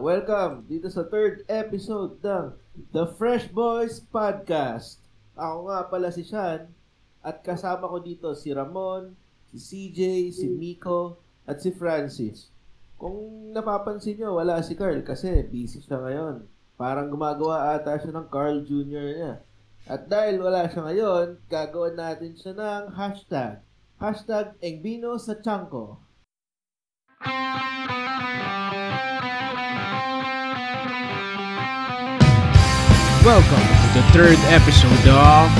Welcome dito sa third episode ng The Fresh Boys Podcast. Ako nga pala si Sean at kasama ko dito si Ramon, si CJ, si Miko at si Francis. Kung napapansin nyo, wala si Carl kasi busy siya ngayon. Parang gumagawa ata siya ng Carl Jr. niya. At dahil wala siya ngayon, gagawin natin siya ng hashtag. Hashtag Engbino sa Chanko. Welcome to the third episode of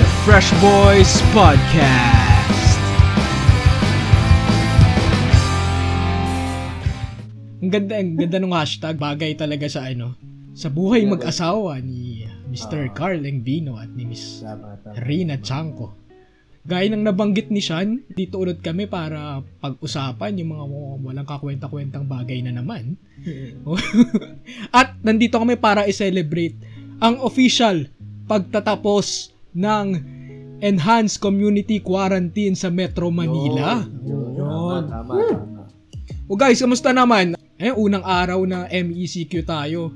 the Fresh Boys Podcast. Ang ganda, ang ganda ng hashtag. Bagay talaga sa ano, sa buhay mag-asawa ni Mr. Ah. Carl Engbino at ni Miss Tama, tama. Rina Chanko. Gaya ng nabanggit ni Sean, dito ulit kami para pag-usapan yung mga walang kakwenta-kwentang bagay na naman. At nandito kami para i-celebrate ang official pagtatapos ng Enhanced Community Quarantine sa Metro Manila. Yun. Yun. Tama, tama, tama. O guys, kamusta naman? Eh, unang araw na MECQ tayo.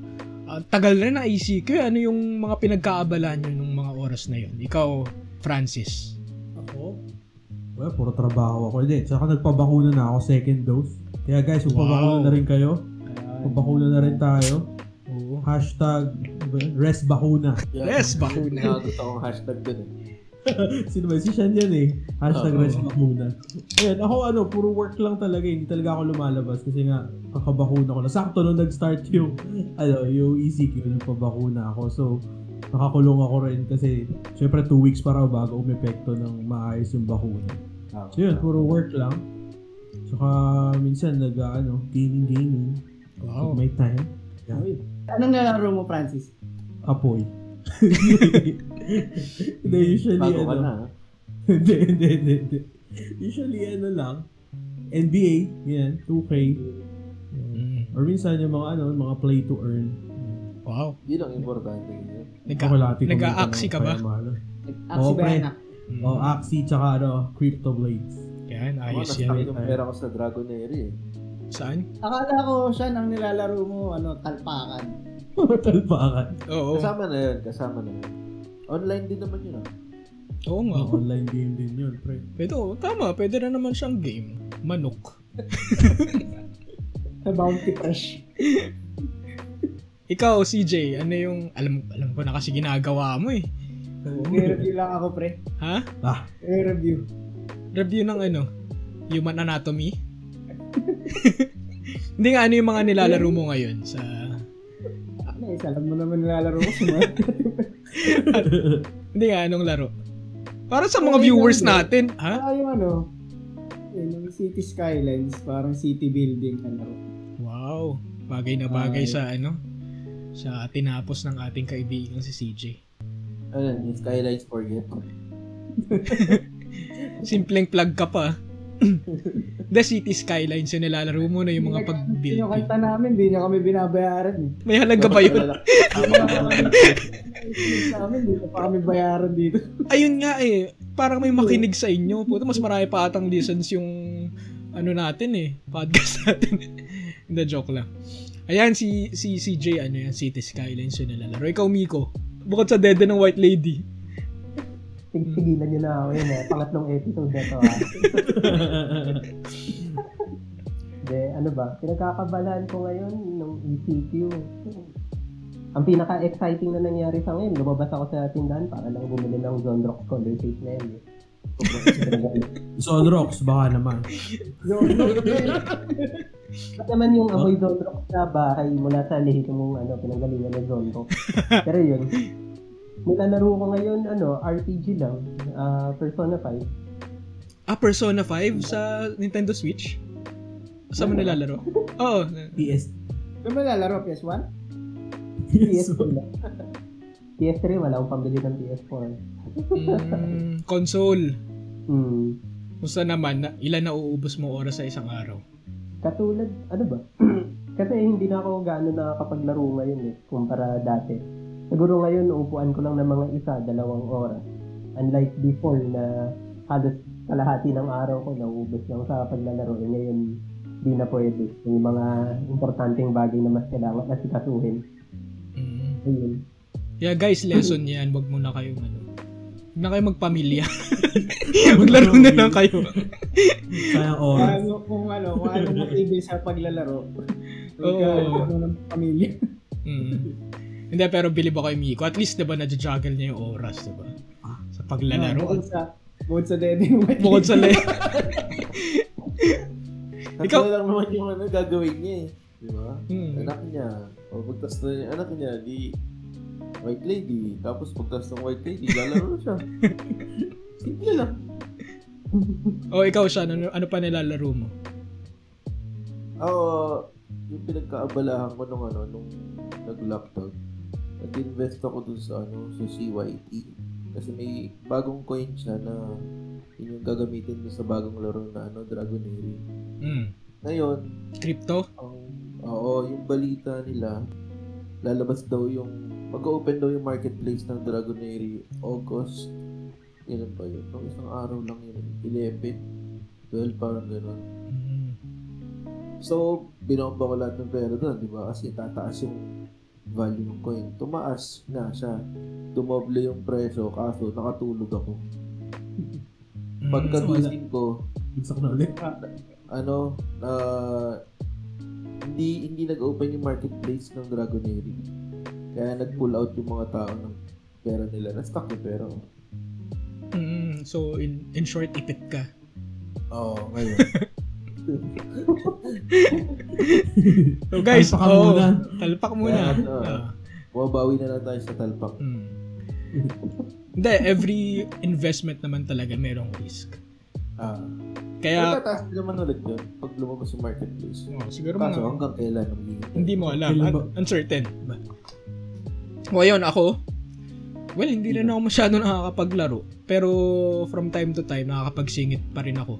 Ah, tagal rin na ECQ. Ano yung mga pinagkaabalan nyo nung mga oras na yun? Ikaw, Francis. Ako? Well, puro trabaho ako. Hindi, tsaka nagpabakuna na ako, second dose. Kaya guys, magpabakuna Wow. na rin kayo. Magpabakuna na rin tayo. Oo. Hashtag rest bakuna. Yan. Yes, bakuna. Nakagusto akong hashtag dun eh. Sino ba? Si Sean yan eh. Hashtag Oo. rest bakuna. Ayan, ako ano, puro work lang talaga. eh. Hindi talaga ako lumalabas kasi nga kakabakuna ko na. Sakto nung nag-start yung, ano, yung ECQ, nagpabakuna ako. So, nakakulong ako rin kasi syempre two weeks para bago umepekto ng maayos yung bakuna. Tama. So yun, puro work lang. Saka minsan nag ano, gaming gaming. Wow. Pag may time. Yeah. Anong nalaro mo, Francis? Apoy. Hindi, usually Bago ano. na. ha? Hindi, hindi, hindi, hindi. Usually ano lang. NBA, yan, 2K. Yan. Mm. Or minsan yung mga ano, mga play to earn. Wow. Yun ang importante. Nagka, nag-a-axi ka ba? Oo, ba pre. yan, ah? Mm. O, Axie tsaka ano, Crypto Blades. Yan, ayos nastang yan. yung pera ko sa Dragonary eh. Saan? Akala ko siya nang nilalaro mo, ano, talpakan. Talpakan. Oo. Kasama na yun, kasama na yun. Online din naman yun ah. Oo nga. Online game din yun, pre. Pwede, oh, tama. Pwede na naman siyang game. Manok. Sa Bounty Fresh. Ikaw, CJ, ano yung, alam, alam ko na kasi ginagawa mo eh. May-review lang ako, pre. Ha? Ah, May-review. Review ng ano? Human Anatomy? Hindi nga, ano yung mga nilalaro mo ngayon sa... Ano, isa lang mo naman nilalaro ko sa mga. Hindi nga, anong laro? Para sa mga viewers lang, natin, ha? Ah, yung ano, yun, yung City Skylines, parang city building na laro. Wow. Bagay na bagay Ay. sa ano? Sa tinapos ng ating kaibigan si CJ. Ano yun, yung Skylines Forget. Simpleng plug ka pa. The City Skylines yung nilalaro mo na yung mga pag-build. Yung kanta namin, hindi niya kami binabayaran. eh. May halaga ba yun? sa amin, hindi pa kami bayaran dito. Ayun nga eh. Parang may makinig sa inyo. Puto, mas marami pa atang listens yung ano natin eh. Podcast natin. Hindi, joke lang. Ayan, si, si CJ, ano yan, City Skylines yung nilalaro. Ikaw, Miko. Bukod sa Dede ng White Lady. Tigilan nyo na ako yun eh. Pangatlong episode na to ah. De, ano ba? Pinagkakabalahan ko ngayon nung ECQ. Ang pinaka-exciting na nangyari sa ngayon, lumabas ako sa tindahan para lang bumili ng Zone Rock Color Tape na yun. eh. Baka naman. Ba't naman yung amoy Zone Rock sa bahay mula sa lihito mong ano, pinanggalingan ng Zone Rock. Pero yun, nilalaro ko ngayon, ano, RPG lang, ah, Persona 5. Ah, Persona 5 sa Nintendo Switch? Saan mo nilalaro? Oo. PS. Ano ba nilalaro? PS1? PS2 lang. PS3, wala akong pambili ng PS4. Mm, console. Hmm. Musta naman, na, ilan na uubos mo oras sa isang araw? Katulad, ano ba? Kasi hindi na ako gaano nakakapaglaro ngayon eh, kumpara dati. Siguro ngayon, uupuan ko lang ng mga isa, dalawang oras. Unlike before na halos kalahati ng araw ko nauubos lang sa paglalaro. Eh ngayon, di na pwede. Yung mga importanteng bagay na mas kailangan asikasuhin. Mm. Ayun. Yeah, guys, lesson yan. Wag muna kayong ano. Huwag na kayo magpamilya. Maglaro na lang kayo. Sayang oras. Ano, kung ano, kung ano motive sa paglalaro. Oo. Huwag ka ng pamilya. Mm. Hindi, pero bilib ako kay Miko. At least, diba, na-juggle niya yung oras, diba? Sa paglalaro. Bukod sa, bukod sa mo. Bukod sa le... Tatlo Ikaw- lang naman yung ano, gagawin niya eh. Di ba? Mm. Anak niya. O pagtas na yung anak niya, di white lady. Tapos pagtas ng white lady, lalaro na siya. Simple lang. O, ikaw, siya, ano, ano pa nilalaro mo? Ako, yung pinagkaabalahan ko nung ano, nung nag-lockdown, nag-invest ako dun sa ano, sa CYT. Kasi may bagong coin siya na yun yung gagamitin dun sa bagong laro na ano, Dragonary. Mm. Ngayon, Crypto? ang oo, yung balita nila, lalabas daw yung, mag-open daw yung marketplace ng Dragonary August. Ilan ba yun? Nung isang araw lang yun. 11, 12, parang gano'n. Mm. So, binomba ko lahat ng pera doon, di ba? Kasi tataas yung value ng coin. Tumaas na siya. Dumoble yung presyo, kaso nakatulog ako. Mm. Pagkagising ko, Bigsak na ulit. ano, ah, hindi hindi nag-open yung marketplace ng Dragonary. Kaya nag-pull out yung mga tao ng pera nila. Na-stuck yung pera. ko. Mm, so, in, in short, ipit ka. Oo, oh, ngayon. So, guys, Talpak oo, muna. Talpak muna. Kaya, ano, Ah. Bumabawi na lang tayo sa talpak. Mm. Hindi, every investment naman talaga merong risk. Ah. Kaya, Kaya, tataas naman ulit yun pag lumabas yung marketplace. oh, siguro Kaso mga, hanggang kailan hindi mo alam. Un- ba- uncertain. Ba? O, ayun, ako, well, hindi rin ako masyado nakakapaglaro. Pero, from time to time, nakakapagsingit pa rin ako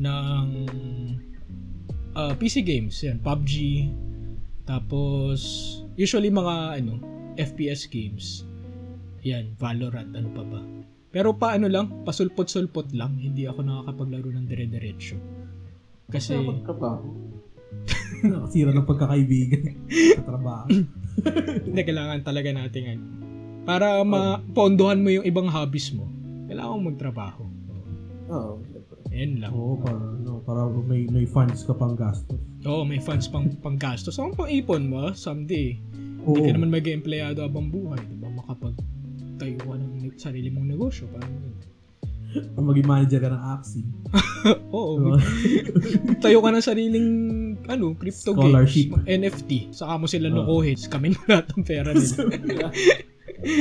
ng uh, PC games. Yan, PUBG. Tapos, usually mga, ano, FPS games. Yan, Valorant, ano pa ba. Pero paano lang, pasulpot-sulpot lang. Hindi ako nakakapaglaro ng dire-diretso. Kasi. Nakasira ng pagkakaibigan. Sa trabaho. hindi kailangan talaga nating ano. Para mapondohan mo yung ibang hobbies mo, kailangan mo magtrabaho. Oo, syempre. Ayan lang. Oo, para, no, para may, may funds ka pang gastos. Oo, may funds pang panggastos. Ang pang-ipon mo, someday, Oo. hindi ka naman mag-empleyado habang buhay. Diba? Makapag tayo ka ng sarili mong negosyo. Parang ganun. Maging manager ka ng Axie. Oo, Diba? tayo ka ng sariling ano, crypto Scholarship. games, NFT. Saka mo sila nukuhin. Kamin mo lahat ng pera nila.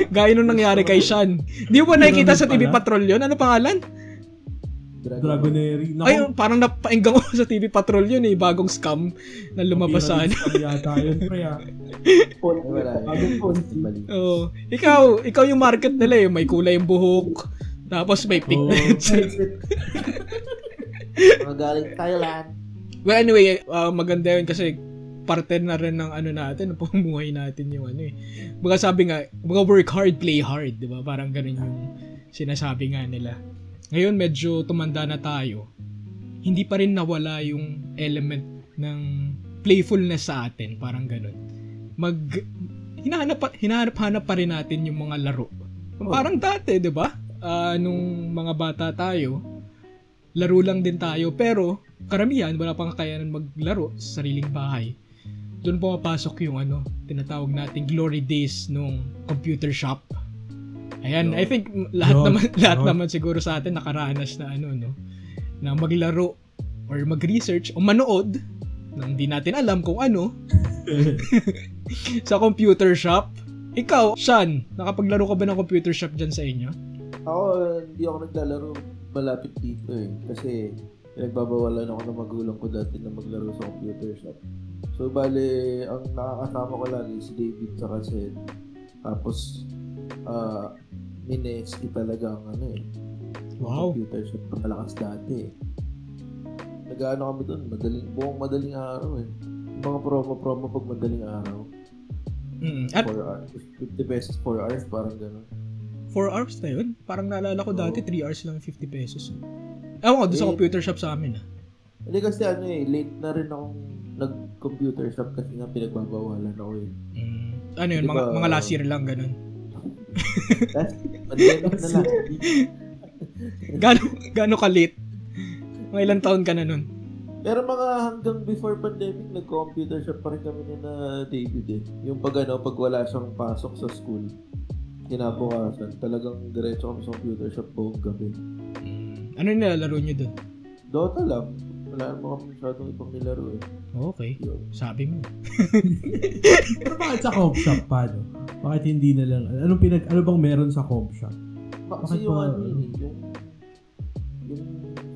Gaya nung nangyari kay Sean. Di mo ba nakikita sa TV. Patrol yun? Ano pangalan? Dragonary. Naku, Ay, parang napainggang ko sa TV Patrol yun eh. Bagong scam na lumabas sa ano. Yata yun, pre. ah. Bagong Ponzi. Oo. Ikaw, ikaw yung market nila eh. May kulay yung buhok. Tapos may pigments. Mga galing Thailand. well, anyway, uh, maganda yun kasi parte na rin ng ano natin, ng pamumuhay natin yung ano eh. Baga sabi nga, baga work hard, play hard, di ba? Parang ganun yung sinasabi nga nila. Ngayon, medyo tumanda na tayo. Hindi pa rin nawala yung element ng playfulness sa atin. Parang ganun. Mag, hinahanap, hinahanap-hanap pa rin natin yung mga laro. Parang dati, di ba? Ah, nung mga bata tayo, laro lang din tayo. Pero, karamihan, wala pang kakayanan maglaro sa sariling bahay. Doon pumapasok yung ano, tinatawag nating glory days nung computer shop. Ayan, Yun. I think lahat Yun. naman lahat Yun. naman siguro sa atin nakaranas na ano no na maglaro or mag-research o manood ng hindi natin alam kung ano sa computer shop. Ikaw, Sean, nakapaglaro ka ba ng computer shop dyan sa inyo? Ako, hindi ako naglalaro malapit dito eh. Kasi pinagbabawalan ako ng magulang ko dati na maglaro sa computer shop. So, bale, ang nakakasama ko lagi si David sa Sed. Tapos, ah, Mineski talaga ang ano eh. Wow. Computer shop na malakas dati eh. Nag-ano kami doon, madaling, buong madaling araw eh. Mga promo-promo pag madaling araw. Mm. At 4 hours. 50 pesos 4 hours, parang gano'n. 4 hours na yun. Parang naalala ko dati 3 hours lang 50 pesos. Ewan ko, doon sa Eh. computer shop sa amin ah. Hindi kasi ano eh, late na rin akong nag-computer shop kasi nga pinagbabawalan ako eh. Mm. Ano yun, mga, Diba? mga last year lang, ganun. Pandemic na lang. Gano, gano ka late? Mga ilang taon ka na nun? Pero mga hanggang before pandemic, nag-computer shop pa rin kami ni na David eh. Yung pag ano, pag wala siyang pasok sa school, kinabukasan, talagang diretso kami sa computer shop buong gabi. Mm. Ano yung nilalaro nyo dun? Dota lang. Wala naman kami masyadong ibang nilaro eh. Okay, sabi mo. Pero bakit sa comp shop pa, no? Bakit hindi na lang, anong pinag, ano bang meron sa comp shop? Ba- Bakit Kasi yung pa- ano yun eh, yung, yung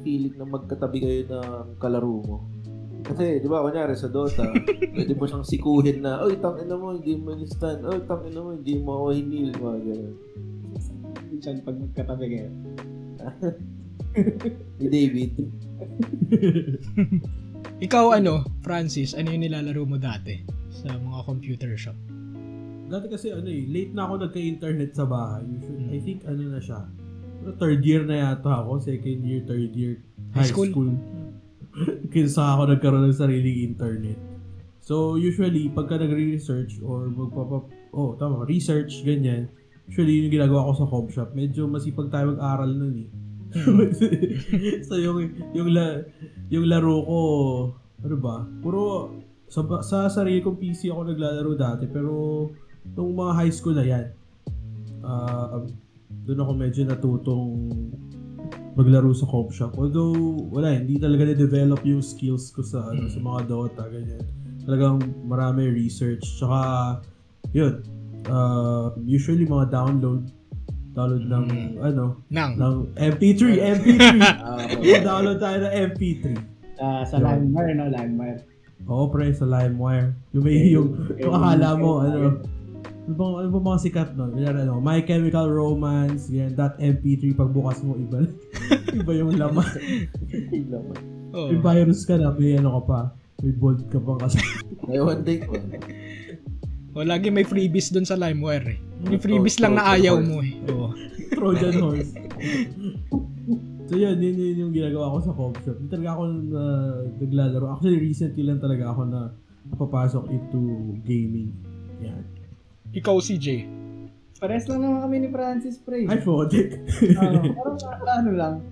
feeling na magkatabi kayo ng kalaro mo. Kasi, di ba, kunyari sa Dota, pwede mo siyang sikuhin na, oy, tangina mo, hindi mo in-stand. Oy, tangina mo, hindi mo ako hinil. Mga ganun. Minsan pag magkatabi kayo. Ni David. Ikaw ano, Francis, ano yung nilalaro mo dati sa mga computer shop? Dati kasi ano eh, late na ako nagka-internet sa bahay. Usually, Mm. I think ano na siya. Third year na yata ako, second year, third year, high High school. school. Saka ako nagkaroon ng sariling internet. So usually, pagka nagre-research or magpapa, oh tama, research, ganyan, usually yung ginagawa ko sa comm shop, medyo masipag tayo mag-aral nun eh. so yung yung la, yung laro ko ano ba? Puro sa, sa sarili kong PC ako naglalaro dati pero nung mga high school na yan uh, doon ako medyo natutong maglaro sa comp shop. Although wala hindi talaga na-develop yung skills ko sa ano, sa mga Dota ganyan. Talagang marami research. Tsaka yun uh, usually mga download download ng Mm. ano Nang. ng MP3, MP3. Ah, okay. download tayo ng MP3. Ah, sa LimeWire, no? LimeWire. Oo, pre, sa LimeWire. Yung may yung, yung akala mo, ano, ano bang, ano bang mga sikat nun? Kaya ano, My Chemical Romance, yan, that MP3, pagbukas mo, iba, iba yung laman. Oh. May virus ka na, may ano ka pa, may bolt ka pang kasi. May one day ko. O, lagi may freebies dun sa LimeWire eh. May freebies Oh, lang na ayaw horse. mo eh. Oo. Trojan horse. so yun, yun, yun yung ginagawa ko sa comp shop. Hindi talaga ako na naglalaro. Actually, recently lang talaga ako na napapasok into gaming. Yan. Ikaw, CJ. Pares lang naman kami ni Francis, pre. Ay, fodik. Oo, parang ano lang.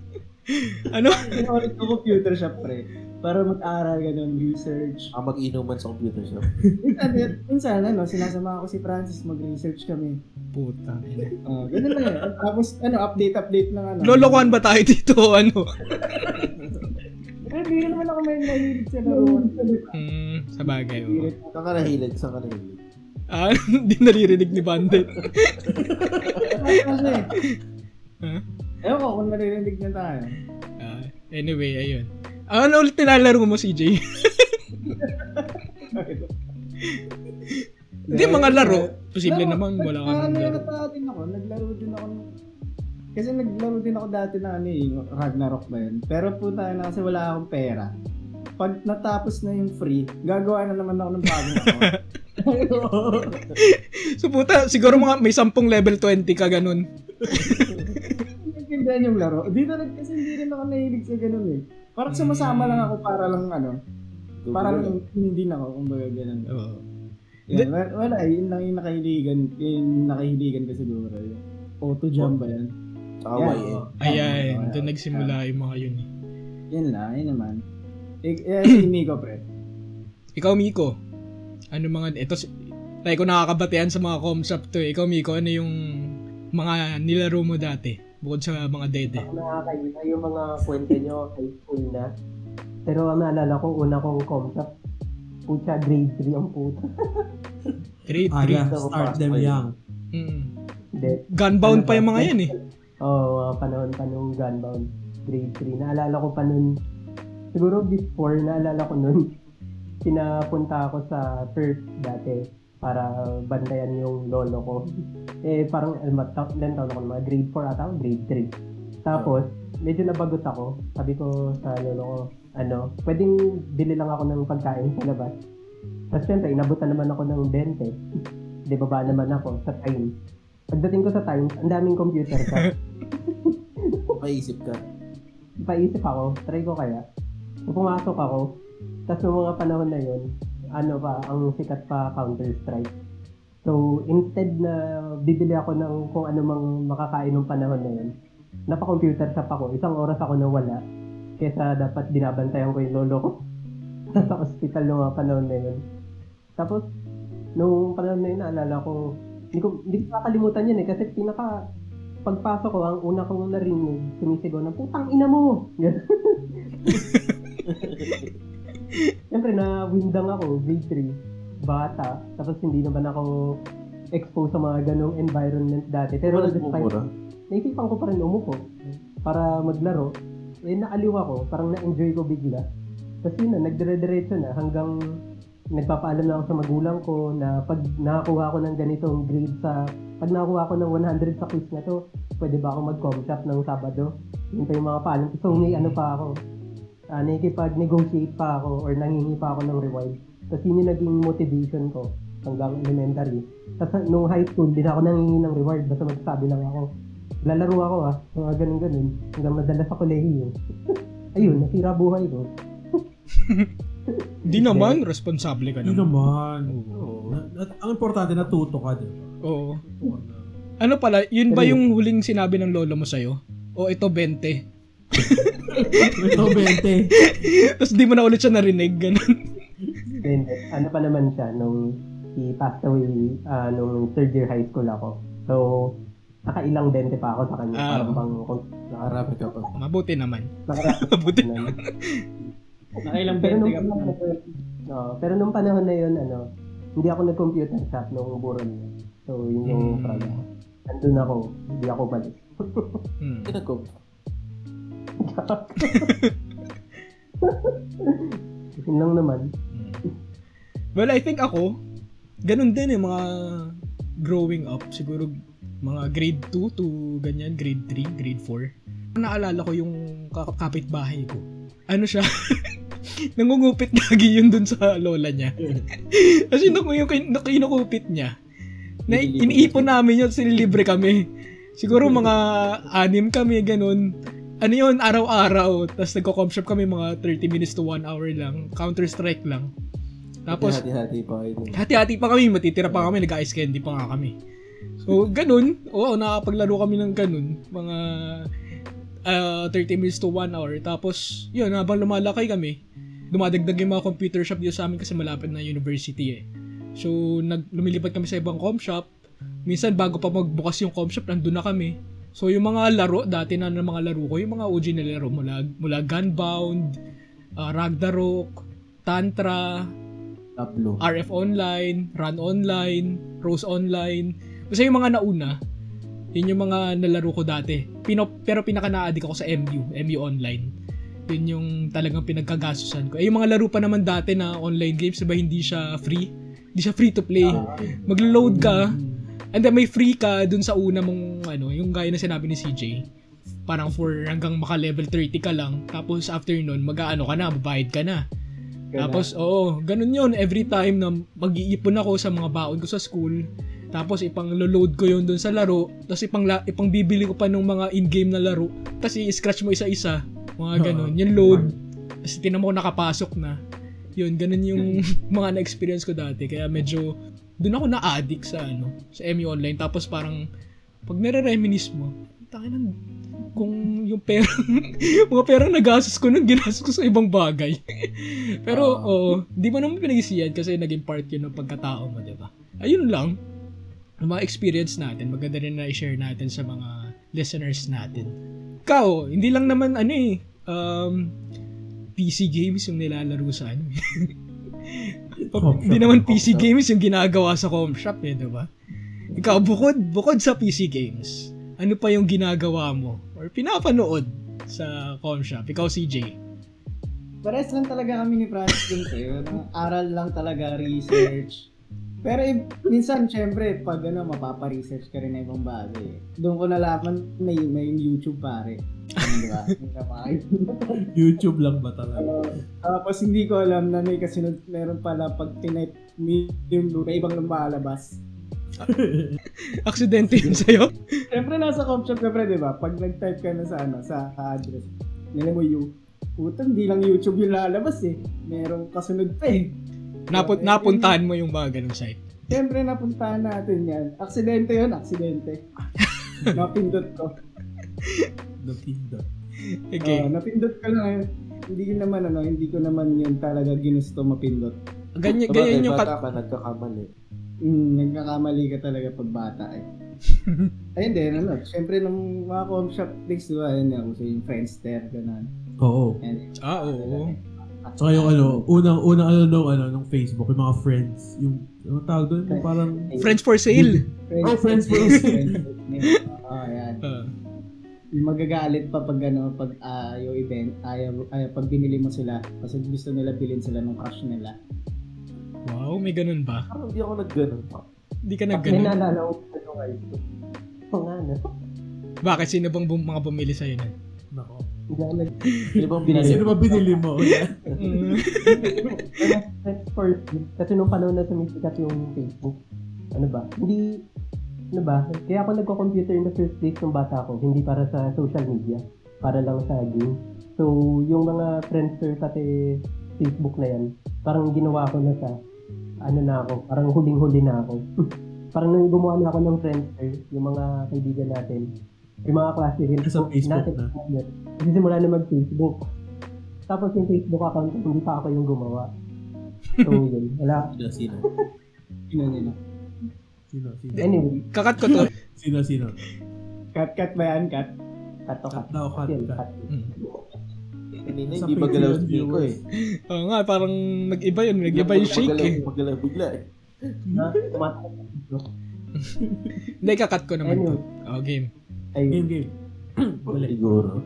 Ano? Pinulit ko computer shop, pre. Para mag-aral, ganun, research. Ang mag-inuman sa computer shop. Minsan, minsan ano, sinasama ko si Francis, mag-research kami. Puta. Oh, ganun lang eh. Tapos, ano, update-update ng ano. Lolokohan ba tayo dito? Ano? Eh, hindi naman ako may nahilig sa laro. Hmm, sa bagay. Saan ka nahilig? Saan ka nahilig? Ah, hindi naririnig ni Bandit. Kasi, Huh? ewan ko kung naririnig na tayo. Ah, anyway, ayun. Ah, Ano ulit nilalaro mo, CJ? Hindi, mga laro. Posible Laro, naman, wala ka Ah, nang ano laro. yata din ako, naglaro din ako. Kasi naglaro din ako dati na ano eh, yung Ragnarok ba yun. Pero puta na kasi wala akong pera. Pag natapos na yung free, gagawa na naman ako ng bagong. So puta, siguro mga may 10 level 20 ka ganun. Naintindihan yung laro. Dito nag kasi hindi rin ako nahilig sa ganun eh. Parang sumasama lang ako para lang ano, parang hindi na ako, kumbaga ganun. Oo. Yan, wala, wala eh, yun lang yung nakahiligan, yung nakahiligan ko siguro. Yung auto jump ba yan? Saka Yan. YN. Ayan, doon nagsimula yung mga yun. eh. Yan lang, yun naman. Eh, eh si Nico, pre. Ikaw, Miko. Ano mga, ito, si- tayo ko nakakabatean sa mga com shop to eh. Ikaw, Miko, ano yung mga nilaro mo dati? Bukod sa mga dede. Ako nakakaiba yung mga kwento nyo high school na. Pero ang naalala ko, una kong comshop, pucha, grade 3 ang puta. Grade 3. Aga, Dito, start them yun. young. Mm. Gunbound pa yung mga yan eh. Oo, oh, mga panahon pa nung Gunbound grade 3. Naalala ko pa nun, siguro before, naalala ko nun, pinapunta ako sa turf dati para bantayan yung lolo ko. Eh, parang, ta- ilan taon ako, mga grade 4 ata ako, grade 3. Tapos, medyo nabagot ako. Sabi ko sa lolo ko, ano, pwedeng bili lang ako ng pagkain sa labas. Tapos syempre, inabutan naman ako ng 20. Di baba naman ako sa time. Pagdating ko sa time, ang daming computer ka. Maisip ka. Paisip ako, try ko kaya. pumasok ako. Tapos noong mga panahon na yun, ano pa, ang sikat pa Counter-Strike. So, instead na bibili ako ng kung ano mang makakain ng panahon na yun, napa-computer shop ako. Isang oras ako na wala. Kesa dapat binabantayan ko yung lolo ko sa hospital noong mga panahon na yun. Tapos, nung panahon na yun, naalala ko, hindi ko, hindi ko makakalimutan yun eh, kasi pinaka, pagpasok ko, ang una kong narinig, sumisigaw ng, putang ina mo! Siyempre, na-windang ako, grade 3, bata, tapos hindi naman ako exposed sa mga ganong environment dati. Pero Wala despite, naisipan ko pa rin umupo para maglaro. Eh, naaliw ako, parang na-enjoy ko bigla. Tapos yun na, nagdire-diretso na hanggang nagpapaalam na ako sa magulang ko na pag nakakuha ko ng ganitong grade sa pag nakakuha ko ng 100 sa quiz na to, pwede ba ako mag-com shop ng Sabado? Yun pa yung mga paalam. So may ano pa ako, uh, nakikipag-negotiate pa ako or nangingi pa ako ng reward. Tapos yun yung naging motivation ko hanggang elementary. Tapos nung high school, din ako nangingi ng reward. Basta magsasabi lang ako, lalaro ako ah, mga ganun-ganun. Hanggang madalas sa kolehiyo. Ayun, nasira buhay ko. Hindi naman, responsable ka Hindi naman. naman. Oo. Na- na- ang importante, natuto ka, di ba? Oo. Ano pala, yun ba yung huling sinabi ng lolo mo sa'yo? O ito 20? Ito, 20. Tapos di mo na ulit siya narinig, ganun. Ano pa naman siya, nung he passed away ah, nung third year high school ako. So, nakailang 20 pa ako sa kanya. Ah, parang oo. pang, kung Nakarami ka pa. Mabuti naman. Mabuti. na. Nakailang Pero 20 nung ka pa. yun, oo, pero nung panahon na yun, ano, hindi ako nag-computer shop nung buron yun. So, yun yung Mm. problem. Nandun ako, hindi ako balik. Hmm. Nag yun lang naman. Well, I think ako, ganun din eh, mga growing up, siguro mga grade 2 to ganyan, grade 3, grade 4. Naalala ko yung ka- kapitbahay ko. Ano siya? Nangungupit lagi yun dun sa lola niya. Kasi nung yung kinukupit niya, na iniipon namin yun, sinilibre kami. Siguro mga anim kami, ganun. Ano yun, araw-araw. Tapos nagko-comp shop kami mga 30 minutes to 1 hour lang. Counter-Strike lang. Tapos, hati-hati pa kayo hati-hati pa kami, matitira pa kami, nag-ice candy pa nga kami. So, ganun. Oo, nakapaglaro kami ng ganun. Mga ah, 30 minutes to 1 hour. Tapos, yun, habang lumalaki kami, dumadagdag yung mga computer shop dito sa amin kasi malapit na university eh. So, nag, lumilipat kami sa ibang com shop. Minsan, bago pa magbukas yung com shop, nandun na kami. So, yung mga laro, dati na ng mga laro ko, yung mga OG na laro, mula, mula Gunbound, ah, Ragnarok, Tantra, Tablo. RF Online, Run Online, Rose Online. Basta yung mga nauna, yun yung mga nalaro ko dati. Pino, pero pinaka na-addict ako sa MU, MU Online. Yun yung talagang pinagkagasusan ko. Eh, yung mga laro pa naman dati na online games, diba hindi siya free? Hindi siya free to play. Maglo-load ka, and then may free ka dun sa una mong, ano, yung gaya na sinabi ni CJ. Parang for hanggang maka-level 30 ka lang. Tapos after nun, mag-ano ka na, babayad ka na. Tapos, oo, ganun yun. Every time na mag-iipon ako sa mga baon ko sa school, tapos ipang load ko yun dun sa laro, tapos ipang, la- ipang bibili ko pa ng mga in-game na laro, tapos i-scratch mo isa-isa, mga ganun. Yung load, tapos tinan mo nakapasok na. Yun, ganun yung mga na-experience ko dati. Kaya medyo, dun ako na-addict sa ano, sa MU Online. Tapos parang, pag nare-reminis mo, tangin kung yung perang, mga perang nagastos ko nun, ginastos ko sa ibang bagay. Pero, Ah. oo, di mo naman pinag-isiyan kasi naging part yun ng pagkatao mo, di ba? Ayun lang, ang mga experience natin, maganda rin na i-share natin sa mga listeners natin. Ikaw, hindi lang naman ano eh, um, PC games yung nilalaro sa ano eh. Hindi shop. naman PC games yung ginagawa sa com shop eh, di ba? Ikaw, bukod, bukod sa PC games, ano pa yung ginagawa mo? Or pinapanood sa com shop? Ikaw, CJ. Pares lang talaga kami ni Francis sa'yo. Nang Aral lang talaga, research. Pero eh, minsan, syempre, pag ano, mapapa-research ka rin na ibang bagay. Doon ko nalaman, may, may YouTube pare. Ano, di ba? YouTube lang ba talaga? Tapos hindi ko alam na may kasunod, meron pala pag mo yung may ibang lumalabas. Aksidente yun sa'yo? Siyempre nasa com shop ka pre, di ba? Pag nag-type ka na sa ano, sa address, nila mo you. puta, hindi lang YouTube yung lalabas eh. Merong kasunod pa eh. Naput, eh, napuntahan mo yung mga ganung site. Siyempre, napuntahan natin yan. Aksidente yun, aksidente. napindot ko. Napindot. Okay. Oo, napindot ko lang yun. Hindi ko naman ano, hindi ko naman yun talaga ginusto mapindot. ganyan, Sabagay, ganyan yung... bata ka, nagkakamali. Mm, nagkakamali ka talaga pag bata eh. Ayun din, ano, syempre nung mga com shop days, di ba, yun yung uso yung Friendster, ganun. Oo. And, ah, oo. Saka yung ano, unang, unang ano nung, ano, nung Facebook, yung mga friends, yung, ano tawag doon? Yung parang, Friends for sale. Oh, friends for Oo, yan. Ah. Yung magagalit pa pag ano, pag ah, yung event, ayaw, ayaw, pag binili mo sila, kasi gusto nila bilhin sila ng crush nila. wow, may ganun ba? Parang hindi ako nag-ganun pa. Hindi ka May nagganun. naalala ko nung high school. Oo nga, no? Bakit? Sino bang bum- mga bumili sa'yo na? Nako. Sino bang binili? Sino ba binili mo? First kasi nung panahon na sumisikat yung Facebook, ano ba, hindi, ano ba, kaya ako nagko-computer in the first place nung bata ko, hindi para sa social media, para lang sa game. So, yung mga Friendster pati Facebook na yan, parang ginawa ko na sa, ano na ako, parang huling-huli na ako. parang nung gumawa na ako ng Friendster, yung mga kaibigan natin, yung mga klase rin Sa Facebook na. Kasi simula na mag-Facebook. Tapos yung Facebook account ko, hindi pa ako yung gumawa. So, yun. Wala. Sino, sino? Sino nila? Sino, sino? Anyway, Kakat ko to. Sino, sino? Cut, cut ba yan? Cut? cut to cut. Cut daw, cut, Yun, cut. cut. Mm. Kanina, Sa hindi ba galaw si Nico eh. Oo nga, parang nag-iba yun. Nag-iba yung shake eh. Magalaw bigla eh. Na. Hindi, kakat ko naman to. Anyway. Oh, game. Game, game. Balik. Siguro.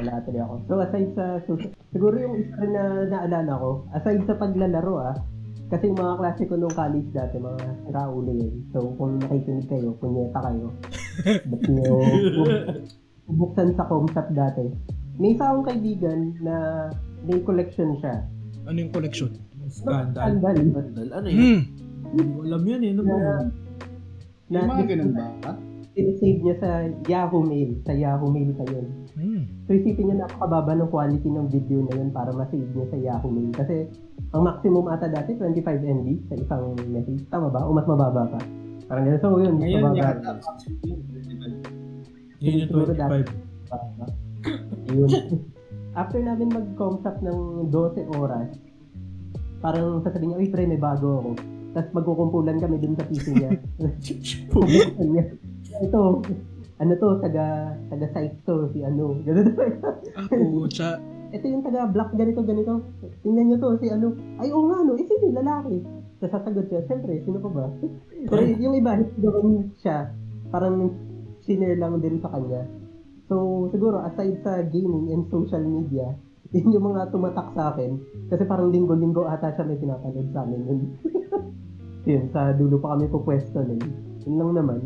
Wala tuloy ako. So, aside sa social, siguro yung isa rin na naalala ko, aside sa paglalaro ah, kasi yung mga klase ko nung college dati, mga raulo yun. So, kung nakikinig kayo, punyeta kayo. Ba't nyo bubuksan sa com shop dati. May isa akong kaibigan na may collection siya. Ano yung collection? Scandal. Scandal. Ano yun? Hmm. Hindi ko alam yan eh. Ano ba yun? Na, Yung mga ganun ba? save niya sa Yahoo Mail. Sa Yahoo Mail pa yun. Hmm. So isipin niyo napakababa ng quality ng video na yun para ma-save niya sa Yahoo Mail. Kasi ang maximum ata dati 25 MB sa isang message. Tama ba? O mas mababa pa? Parang ganun. So yun, mas Ngayon, mababa. Yun yung Siguro dati. 25. Yun. After namin mag-comsap ng 12 oras, parang sasabihin niya, uy pre, may bago ako. Tapos magkukumpulan kami dun sa PC niya. Ito, ano to, taga, taga site to, si ano. Ganun Ah, pucha. ito yung taga black ganito ganito. Tingnan niyo to si ano. Ay oo nga no, eh sino yung lalaki? Tapos sasagot siya, siyempre, sino pa ba? Pero yung iba, doon siya, parang sinare lang din sa kanya. So, siguro, aside sa gaming and social media, yun yung mga tumatak sa akin. Kasi parang linggo-linggo ata siya may pinapanood sa amin. Yun, yun sa dulo pa kami pupwesto nun. Yun lang naman.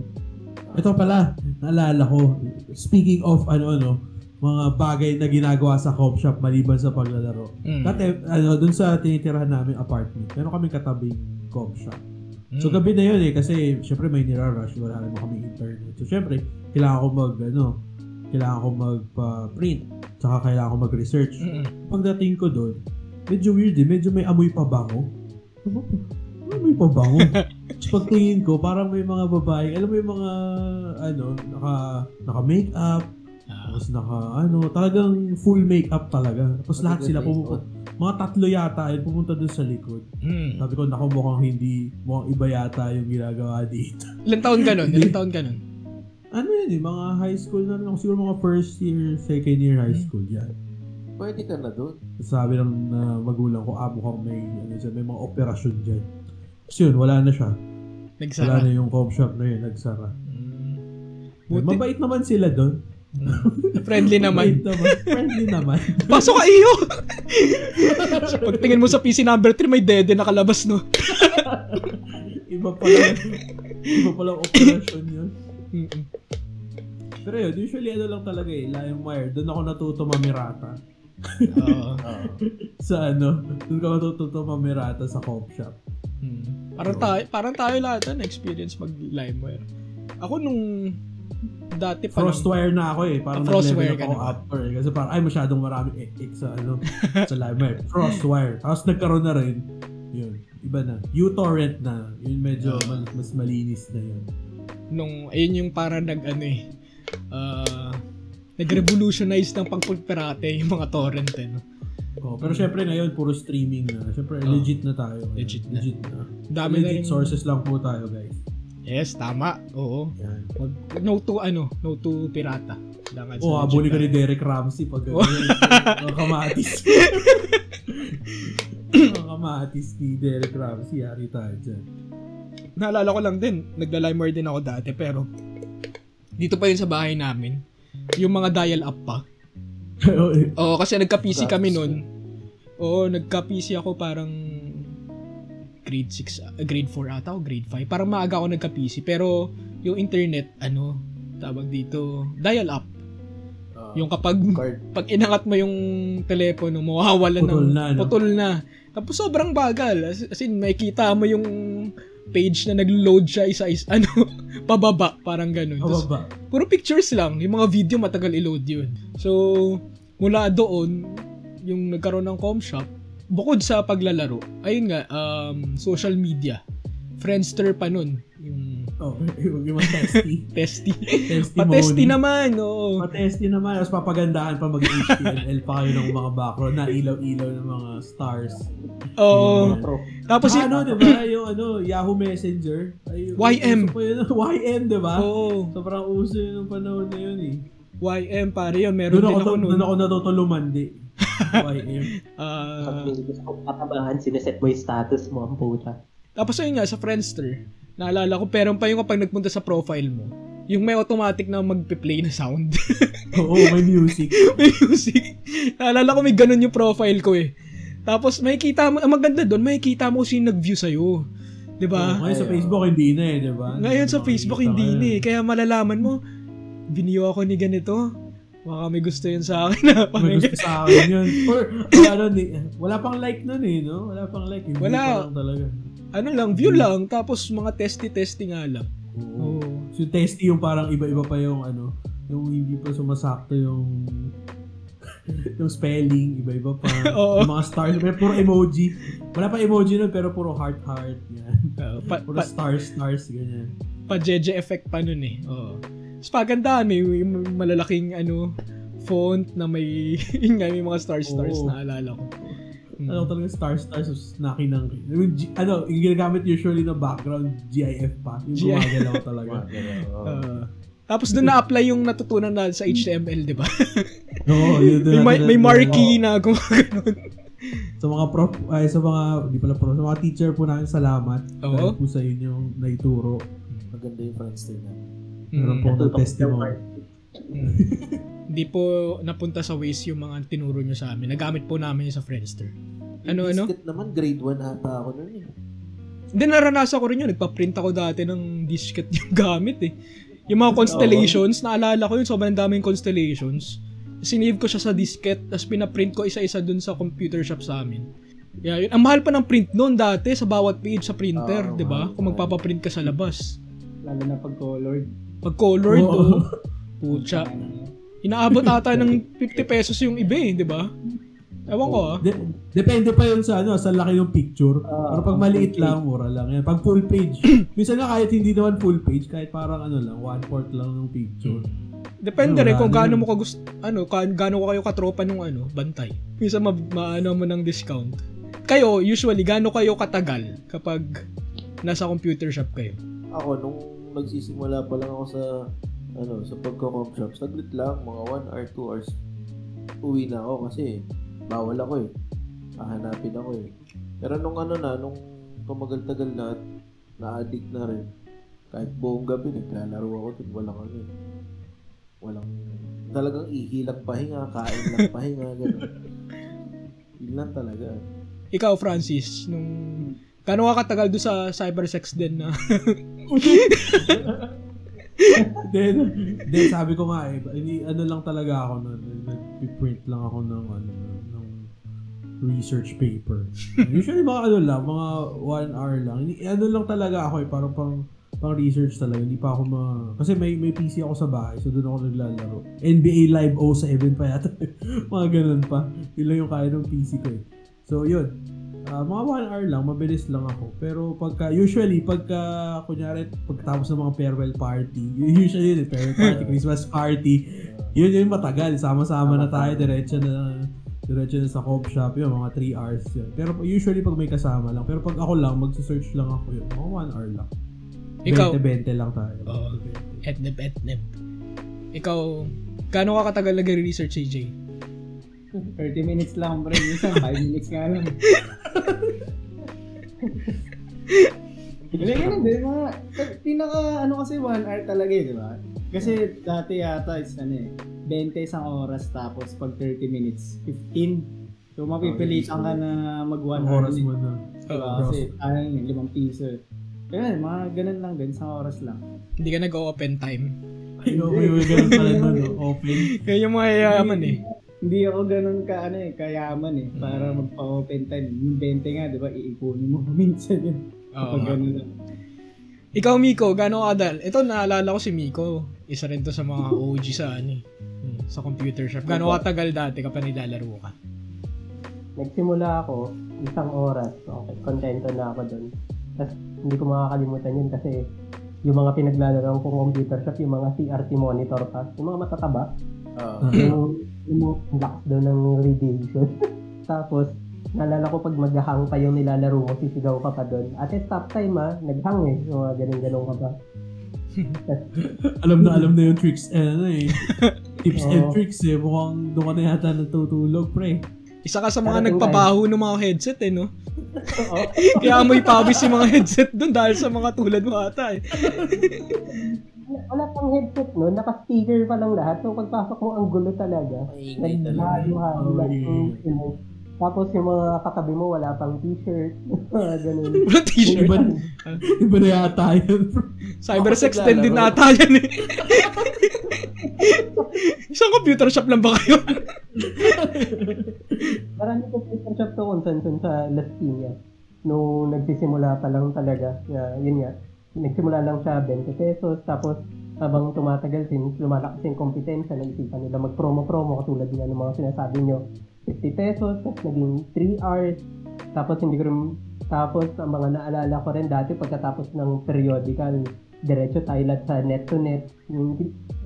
Ito pala, naalala ko. Speaking of ano-ano, mga bagay na ginagawa sa coffee shop maliban sa paglalaro. Hmm. Dati, ano, dun sa tinitirahan namin apartment, meron kaming katabing coffee shop. Hmm. So gabi na yun eh, kasi syempre may nirarush, wala naman kami internet. So syempre, kailangan ko mag, ano, kailangan ko magpa-print, tsaka kailangan ko mag-research. Mm-mm. Pagdating ko doon, medyo weird eh, medyo may amoy pabango. Ano amoy pabango? Tapos pagtingin ko, parang may mga babae, alam mo yung mga, ano, naka, naka-makeup, Ah. tapos naka, ano, talagang full makeup talaga. Tapos lahat sila pumunta, mga tatlo yata yun, pumunta doon sa likod. Hmm. Sabi ko, naku, mukhang hindi, mukhang iba yata yung ginagawa dito. Ilan taon ka nun? Ilan taon ka nun? Ano yun eh, mga high school na rin ako. Siguro mga first year, second year high school yan. Pwede ka na doon. Sabi ng uh, magulang ko, ah, mukhang may, ano dyan, may mga operasyon dyan. Tapos yun, wala na siya. Wala Nagsara. na yung coffee shop na yun, nagsara. Hmm. Buti. Mabait naman sila doon. Friendly naman. Naman. Friendly naman. Pasok ka iyo! Pagtingin mo sa PC number 3, may dede nakalabas, no? iba pala, iba pala operasyon yun. Mm-mm. Pero yun, usually ano lang talaga eh, Lion Wire. Doon ako natuto mamirata. Oo. Sa ano, doon ka matututo mamirata sa coffee shop. Hmm. Parang tayo, parang tayo lahat na experience mag Limeware. Ako nung dati pa lang- Frostwire na ako eh. Parang nag-level ako na. after eh. Kasi parang, ay, masyadong marami ek sa ano, sa library. Frostwire. Tapos nagkaroon na rin, yun, iba na. uTorrent na. Yun medyo Ah. mal- mas malinis na yun. nung ayun yung para nag ano eh ah, nag-revolutionize ng pagpagpirate yung mga torrent eh, no? Oh, pero syempre ngayon, puro streaming na. Syempre, Oh. legit na tayo. ngayon. Legit na. Legit na. Dami na legit rin- sources lang po tayo, guys. Yes, tama. Oo. Yan. Wag, no to ano, no to pirata. Kailangan Oh, sa habulin ka ni Derek Ramsey pag Oh. ang kamatis. ang kamatis ni Derek Ramsey, yari tayo dyan. na. Naalala ko lang din, nagla-limer din ako dati pero dito pa yun sa bahay namin. Yung mga dial-up pa. Oo, kasi nagka-PC kami nun. Oo, nagka-PC ako parang grade 6, ah, grade 4 ata o grade 5. Parang maaga ako nagka-PC. Pero yung internet, ano, tawag dito, dial-up. Ah, Yung kapag card. pag inangat mo yung telepono, mawawalan Putol ng na, no? putol na. Tapos sobrang bagal. As, as in, makikita mo yung page na nag-load siya isa-is, ano, pababa, parang ganun. Tapos, Pababa. puro pictures lang. Yung mga video matagal i-load yun. So, mula doon, yung nagkaroon ng com shop, bukod sa paglalaro, ayun nga, um, social media. Friendster pa nun. Yung Oh, yung, yung mga testy. testy. testimony. Pa-testy naman, oo. Patesty naman. Tapos papagandahan pa mag-HTML pa kayo ng mga background na ilaw-ilaw ng mga stars. Oo. Yun. Tapos, Tapos y- ano, di ba? Yung ano, Yahoo Messenger. Ay, yung- YM. yun, YM, di ba? oo. Sobrang uso yun ng panahon na yun eh. YM, pare yun. Meron Doon din ako, ako doon nun. ako natutulumandi. YM. Ah, Pag may gusto kong katabahan, sineset mo yung status mo, ang puta. tapos ayun nga, sa Friendster, naalala ko, pero pa yung kapag nagpunta sa profile mo, yung may automatic na magpe-play na sound. Oo, may music. may music. Naalala ko may ganun yung profile ko eh. Tapos makikita mo, ang maganda doon, makikita mo sino nag-view sa'yo. 'Di ba? Oo, ngayon sa Facebook, hindi na eh, di ba? Ngayon sa Facebook hindi na eh. Kaya malalaman mo, biniyo ako ni ganito. Baka may gusto yun sa akin na May gusto sa akin yun. Or, or ano, ni, wala pang like nun eh, no? Wala pang like. Wala. talaga. Ano lang, view lang. Tapos mga testy-testy nga lang. Oo. Oo. So, yung testy yung parang iba-iba pa yung ano, yung hindi pa sumasakto yung yung spelling, iba-iba pa. Oo. yung mga stars, may puro emoji. Wala pa emoji nun, pero puro heart-heart. Yan. Uh, pa, Puro pa, stars, stars, ganyan. pa jeje effect pa nun eh. Oo. Tapos pagandahan, may, may malalaking ano, font na may, yun nga, may mga star-stars Oo. na alala ko. Mm. Ano talaga stars, stars, tapos nakinang. Yung, G- ano, yung ginagamit usually na background, GIF pa. Yung gumagalaw talaga. Uh, tapos doon na-apply yung natutunan na sa HTML, di ba? Oo, yun doon may, may marquee na gumagano'n. Sa mga prof, ay sa mga, di pala prof, sa mga teacher po namin salamat. Oo. Dahil po sa inyo yung naituro. Maganda yung Friendster na. Meron po Mm. ng testimony. Mm. Hindi po napunta sa waste yung mga tinuro nyo sa amin. Nagamit po namin yung sa Friendster. Ano, ano? Disket naman, grade 1 ata ako nun eh. Hindi, naranasan ko rin yun. Nagpa-print ako dati ng disket yung gamit eh. Yung mga constellations, naalala ko yun, sobrang daming constellations. Sinave ko siya sa disket, tapos pinaprint ko isa-isa dun sa computer shop sa amin. Yeah, yun. Ang mahal pa ng print noon dati sa bawat page sa printer, Oo, 'di ba? Kung magpapaprint ka sa labas. Lalo na pag colored. Pag colored, Oo. oh, putya. Inaabot ata ng 50 pesos yung iba eh, 'di ba? Ewan ko ah. De- depende pa yun sa ano, sa laki ng picture. Ah, Pero pag maliit lang, mura lang yan. Pag full page, minsan nga kahit hindi naman full page, kahit parang ano lang, one fourth lang ng picture. Depende Ano, rin kung gaano mo ka gusto, ano, ka, gaano ko kayo katropa nung ano, bantay. Minsan ma, maano mo ng discount. Kayo, usually, gaano kayo katagal kapag nasa computer shop kayo? Ako, nung nagsisimula pa lang ako sa ano, sa pagko-comp shop, saglit lang, mga 1 or 2 hours, uwi na ako kasi bawal ako eh. Hahanapin ako eh. Pero nung ano na, nung tumagal-tagal na at na-addict na rin, kahit buong gabi naglalaro ako dun, walang ano eh. Walang, talagang ihilak pahinga, kain lang pahinga, gano'n. Yun lang talaga. Ikaw, Francis, nung gaano ka katagal doon sa cybersex din na then, then sabi ko nga eh, ano lang talaga ako nun, nag-print lang ako ng ano, ng research paper. Usually mga ano lang, mga one hour lang. Ano lang talaga ako eh, parang pang pang research talaga. Hindi pa ako ma... Kasi may may PC ako sa bahay, so doon ako naglalaro. NBA Live 07 pa yata. mga ganun pa. Yun lang yung kaya ng PC ko eh. So, yun. Ah, mga 1 hour lang, mabilis lang ako. Pero pagka, usually, pagka, kunyari, pagkatapos ng mga farewell party, usually yun eh, farewell party, Christmas party, yun yun matagal. Sama-sama na tayo, diretso na, diretso na sa coffee shop, yun, mga 3 hours yun. Pero usually pag may kasama lang. Pero pag ako lang, magsa-search lang ako yun, mga 1 hour lang. Ikaw? 20-20 lang tayo. Oo. 20-20. Etneb, etneb. Ikaw, gaano ka katagal nag-research, CJ? 30 minutes lang, bro. Minsan, 5 minutes nga lang. Hindi, ganun din. Mga, pinaka, ano kasi, 1 hour talaga eh, di ba? Kasi dati yata, is ano eh, 20 isang oras, tapos pag 30 minutes, 15. So, mapipilitan ka na mag 1 Ang hour. oras mo na. Diba? Kasi, ano yun, 5 piso. eh. Kaya, mga ganun lang din, isang oras lang. Hindi ka nag-open time. Ay, okay, may ganun pala nun, no? Open. Kaya yung mga yayaman eh. Hindi ako ganun ka, ano eh, kayaman eh, para Mm. magpa-open time. Yung 20 nga, di ba, iipunin mo minsan yun. Oo. Kapag ganun lang. Ikaw, Miko, gaano ka dal? Ito, naalala ko si Miko. Isa rin to sa mga OG sa ano eh, hmm, sa computer shop. Gaano ka tagal dati kapag nilalaro ka? Nagsimula ako, isang oras. Okay, kontento na ako doon. Tapos, hindi ko makakalimutan yun kasi yung mga pinaglalaro kong computer shop, yung mga CRT monitor pa, yung mga matataba, yung, yung lakas daw ng radiation. Tapos, naalala ko pag maghahang pa yung nilalaro mo, sisigaw ka pa doon. Ate, stop time ah, naghang eh. Yung mga ganun-ganun ka pa. alam na alam na yung tricks eh, ano eh. Tips and Oo. tricks eh. Mukhang doon ka na yata natutulog, pre. Isa ka sa mga Darating nagpapaho ng mga headset eh, no? Oo. Kaya amoy pawis yung mga headset doon dahil sa mga tulad mo ata eh. Wala pang headset no, naka-speaker pa lang lahat. So, pagpasok mo, ang gulo talaga. Maingay talaga. Tunog. Tapos yung mga katabi mo, wala pang t-shirt. Ganun. Wala t-shirt. Iba, iba na yata yun. Cybersex din din ata yan eh. Isang computer shop lang ba kayo? Marami ko computer shop to kung saan saan sa Las Piñas. Nung nagsisimula pa lang talaga. Yeah, yun nga. Nagsimula lang siya 20 pesos. Tapos habang tumatagal, since lumalakas yung kompetensya, naisipan nila mag-promo-promo katulad nga ng mga sinasabi nyo. 50 pesos, tapos naging 3 hours. Tapos hindi ko rin, tapos ang mga naalala ko rin dati pagkatapos ng periodical, diretso tayo lahat sa net to net. Yung,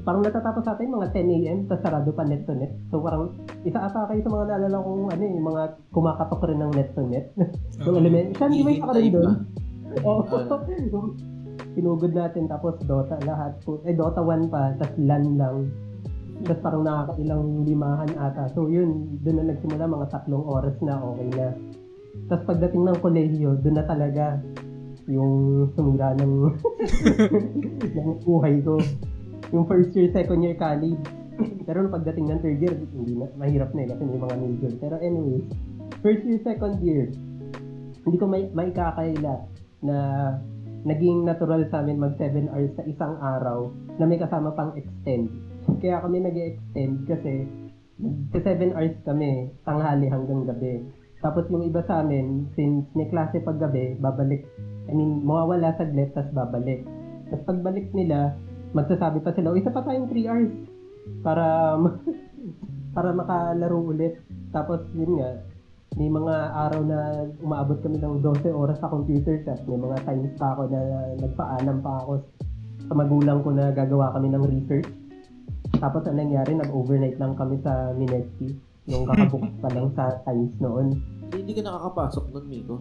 parang natatapos sa atin mga 10 a.m. tapos sarado pa net to net. So parang isa ata kayo sa mga naalala kong ano eh, mga kumakatok rin ng net to net. Yung element. Siya, hindi may isa ka rin doon. Oo. Pinugod natin tapos Dota lahat. Eh Dota 1 pa, tapos LAN lang. Tapos parang nakakailang limahan ata. So yun, doon na nagsimula mga tatlong oras na okay na. Tapos pagdating ng kolehiyo, doon na talaga yung sumira ng, ng buhay ko. Yung first year, second year college. Pero nung pagdating ng third year, hindi na, mahirap na eh kasi may mga major. Pero anyway, first year, second year, hindi ko may, maikakaila na naging natural sa amin mag 7 hours sa isang araw na may kasama pang extend. Kaya kami nag extend kasi sa 7 hours kami, tanghali hanggang gabi. Tapos yung iba sa amin, since may klase pag gabi, babalik. I mean, mawawala saglit, tapos babalik. Tapos pagbalik nila, magsasabi pa sila, "O, isa pa tayong 3 hours para para makalaro ulit. Tapos yun nga, may mga araw na umaabot kami ng 12 oras sa computer shop. May mga times pa ako na nagpaalam pa ako sa magulang ko na gagawa kami ng research. Tapos ang nangyari, nag-overnight lang kami sa Minetti. Nung kakabukas pa lang sa times noon. Hindi, hindi ka nakakapasok nun, Miko.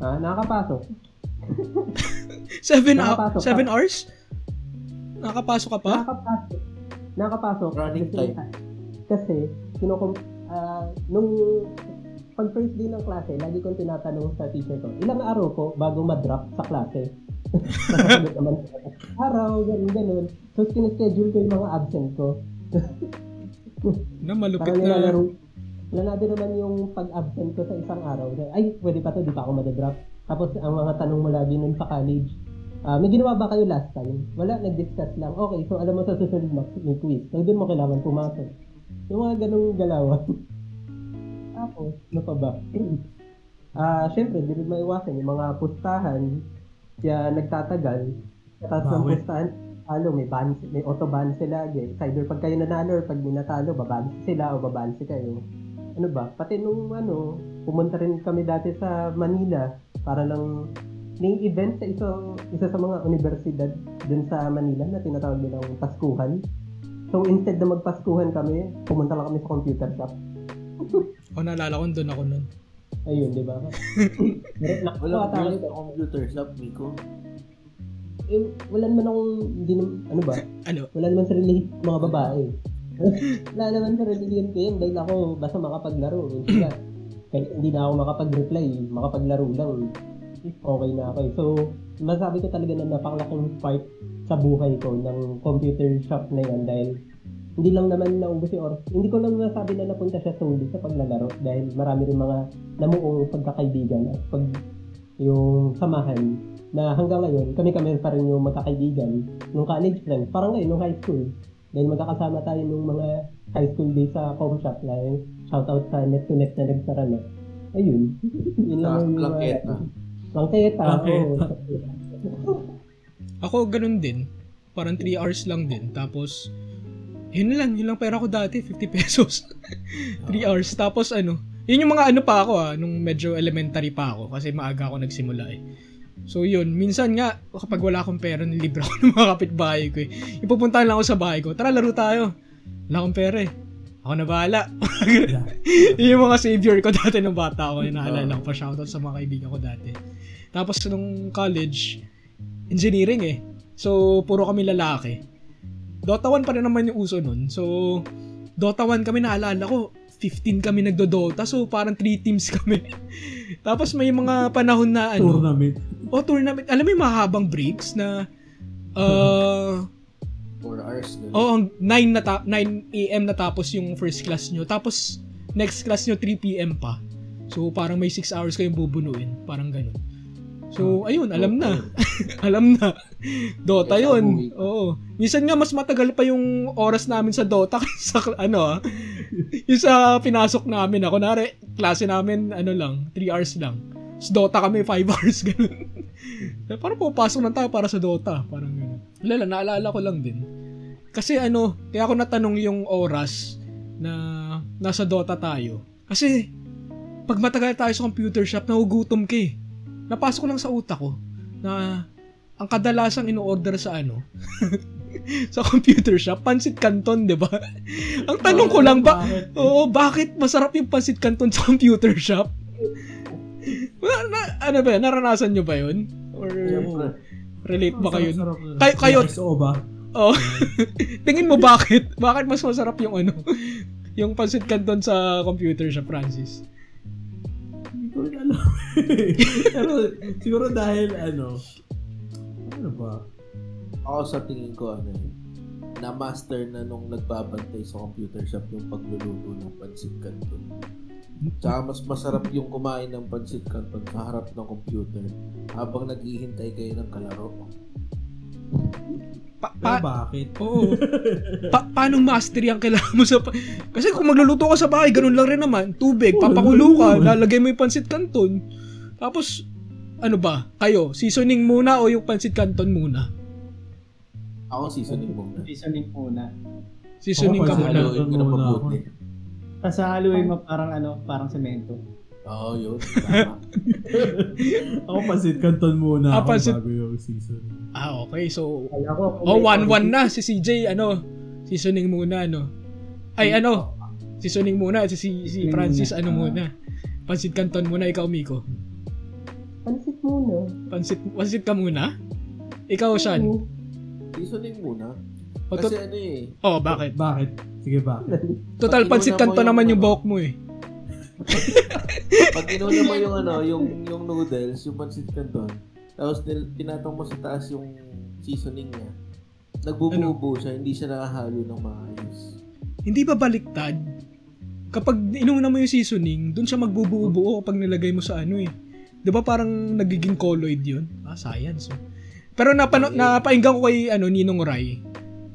Ah, nakakapasok. Seven, ka. seven hours? Nakapasok ka pa? Nakakapasok. Nakakapasok. Running Kasi- time. Kasi, kinukum, ah, nung pag first day ng klase, lagi kong tinatanong sa teacher ko, ilang araw ko bago ma-drop sa klase? Nakasagot naman araw, ganun, ganun. So, kinischedule ko yung mga absent ko. Na malupit Parang na. nilalaro. Planado naman yung pag-absent ko sa isang araw. Ay, pwede pa to, di pa ako madadrop. Tapos, ang mga tanong mo lagi nun sa college, ah, may ginawa ba kayo last time? Wala, nag-discuss lang. Okay, so alam mo sa susunod na may quiz. So, doon mo kailangan pumasok. Yung mga ganong galawan. Tapos, ano pa ba? Ah, syempre, di rin maiwasan yung mga pustahan. Kaya nagtatagal. Tapos ng pustahan, ano, may ban, may auto ban sila lagi. It's either pag kayo nanalo or pag minatalo, babansi sila o babansi kayo. Ano ba? Pati nung ano, pumunta rin kami dati sa Manila para lang may event sa isang isa sa mga universidad dun sa Manila na tinatawag nilang Paskuhan. So instead na magpaskuhan kami, pumunta lang kami sa computer shop. O naalala ko, doon ako nun. Ayun, di ba? Wala ito. sa computer shop, Miko. Eh, wala naman akong, hindi naman, ano ba? Ano? Wala naman sa religion mga babae. wala naman sa religion ko yun dahil ako basta makapaglaro. Hindi na, kahit hindi na ako makapag-reply, makapaglaro lang. Okay na ako eh. So, masabi ko talaga na napakalaking part sa buhay ko ng computer shop na yan dahil hindi lang naman naubos yung oras. Hindi ko lang nasabi na napunta siya solely sa paglalaro dahil marami rin mga namuong pagkakaibigan at pag yung samahan na hanggang ngayon, kami-kami pa rin yung magkakaibigan nung college friends, parang ngayon nung high school. Dahil magkakasama tayo nung mga high school days sa com shop like shout out sa net to net na nagsara na. Ayun. Yun lang yung mga- Langketa. Langketa, Langketa. oo. Ako, ganun din. Parang 3 hours lang din. Tapos, yun lang. Yun lang pera ko dati. 50 pesos. 3 hours. Tapos ano, yun yung mga ano pa ako ah, nung medyo elementary pa ako. Kasi maaga ako nagsimula eh. So yun, minsan nga, kapag wala akong pera, nilibre ako ng mga kapitbahay ko eh. Ipupuntahan lang ako sa bahay ko. Tara, laro tayo. Wala akong pera eh. Ako na bahala. yun yung mga savior ko dati nung bata ako. Yung naalala ko pa shoutout sa mga kaibigan ko dati. Tapos nung college, engineering eh. So, puro kami lalaki. Dota 1 pa rin naman yung uso nun. So, Dota 1 kami naalala ko, 15 kami nagdo-Dota. So, parang 3 teams kami. Tapos may mga panahon na ano, Tournament. oh, tournament. Alam mo yung mahabang breaks na uh, 4 hours. ganun. oh, 9 na ta- 9 AM na tapos yung first class nyo. Tapos next class nyo 3 PM pa. So parang may 6 hours kayong bubunuin, parang ganun. So ayun, alam na. alam na. Dota 'yun. Oo. Minsan nga mas matagal pa yung oras namin sa Dota kaysa ano ah. yung sa pinasok namin ako, nare klase namin ano lang, 3 hours lang. Sa Dota kami 5 hours ganun. Parang pupasok lang tayo para sa Dota, parang ganun. Wala lang, naalala ko lang din. Kasi ano, kaya ako natanong yung oras na nasa Dota tayo. Kasi pag matagal tayo sa computer shop, nahugutom ka eh. Napasok ko lang sa utak ko na ang kadalasang ino-order sa ano, sa computer shop, pansit canton, 'di ba? ang tanong ko lang ba, oo, bakit masarap yung pansit canton sa computer shop? Wala na, ano ba, naranasan nyo ba 'yun? Or Siyempre. relate ba kayo? Sarap na. Kayo- kayo- ba? Oh. Tingin mo bakit? Bakit mas masarap yung ano? Yung pansit canton sa computer shop, Francis? Hindi ko rin alam. Pero siguro dahil ano, ano ba? Ako sa tingin ko, ano eh, na-master na nung nagbabantay sa computer shop yung pagluluto ng pansit canton. Tsaka mas masarap yung kumain ng pansit canton sa harap ng computer habang naghihintay kayo ng kalaro. Pa, Pero pa, bakit? oo. Pa, paano mastery ang kailangan mo sa... pa- Kasi kung magluluto ka sa bahay, ganun lang rin naman. Tubig, Oo, papakulo ka, naman. lalagay mo yung pansit canton. Tapos, ano ba? Kayo, seasoning muna o yung pansit canton muna? Ako seasoning muna. Seasoning muna. Seasoning Ako ka muna. canton. Haluin ko na muna mabuti. Tapos haluin mo parang ano, parang semento. Oo, yun. Tama. Ako pansit canton muna Ah, ako pansit- bago yung season. Ah, okay. So, Kaya ko, oh, may 1-1 na. Si CJ, ano, seasoning muna, ano. Ay, ano, seasoning muna. Si, si, si Francis, ano Ah. muna. Pansit canton muna, ikaw, Miko. Pansit muna. Pansit, pansit ka muna? Ikaw, Sean. Seasoning muna. O, to- Kasi ano eh, oh, bakit? Bakit? Sige, bakit? Total, Pag pansit inuna mo canton yung naman yung ano. buhok mo eh. pag inuna mo yung ano, yung yung noodles, yung pansit canton, tapos nil, tinatong mo sa taas yung seasoning niya, nagbubuo siya, hindi siya nakahalo ng maayos. Hindi ba baliktad? Kapag inuna mo yung seasoning, dun siya magbubuo-buo kapag nilagay mo sa ano eh. 'Di ba parang nagiging colloid 'yun? Ah, science. oh. Pero napano, Okay. napainggan ko kay ano Ninong Rai.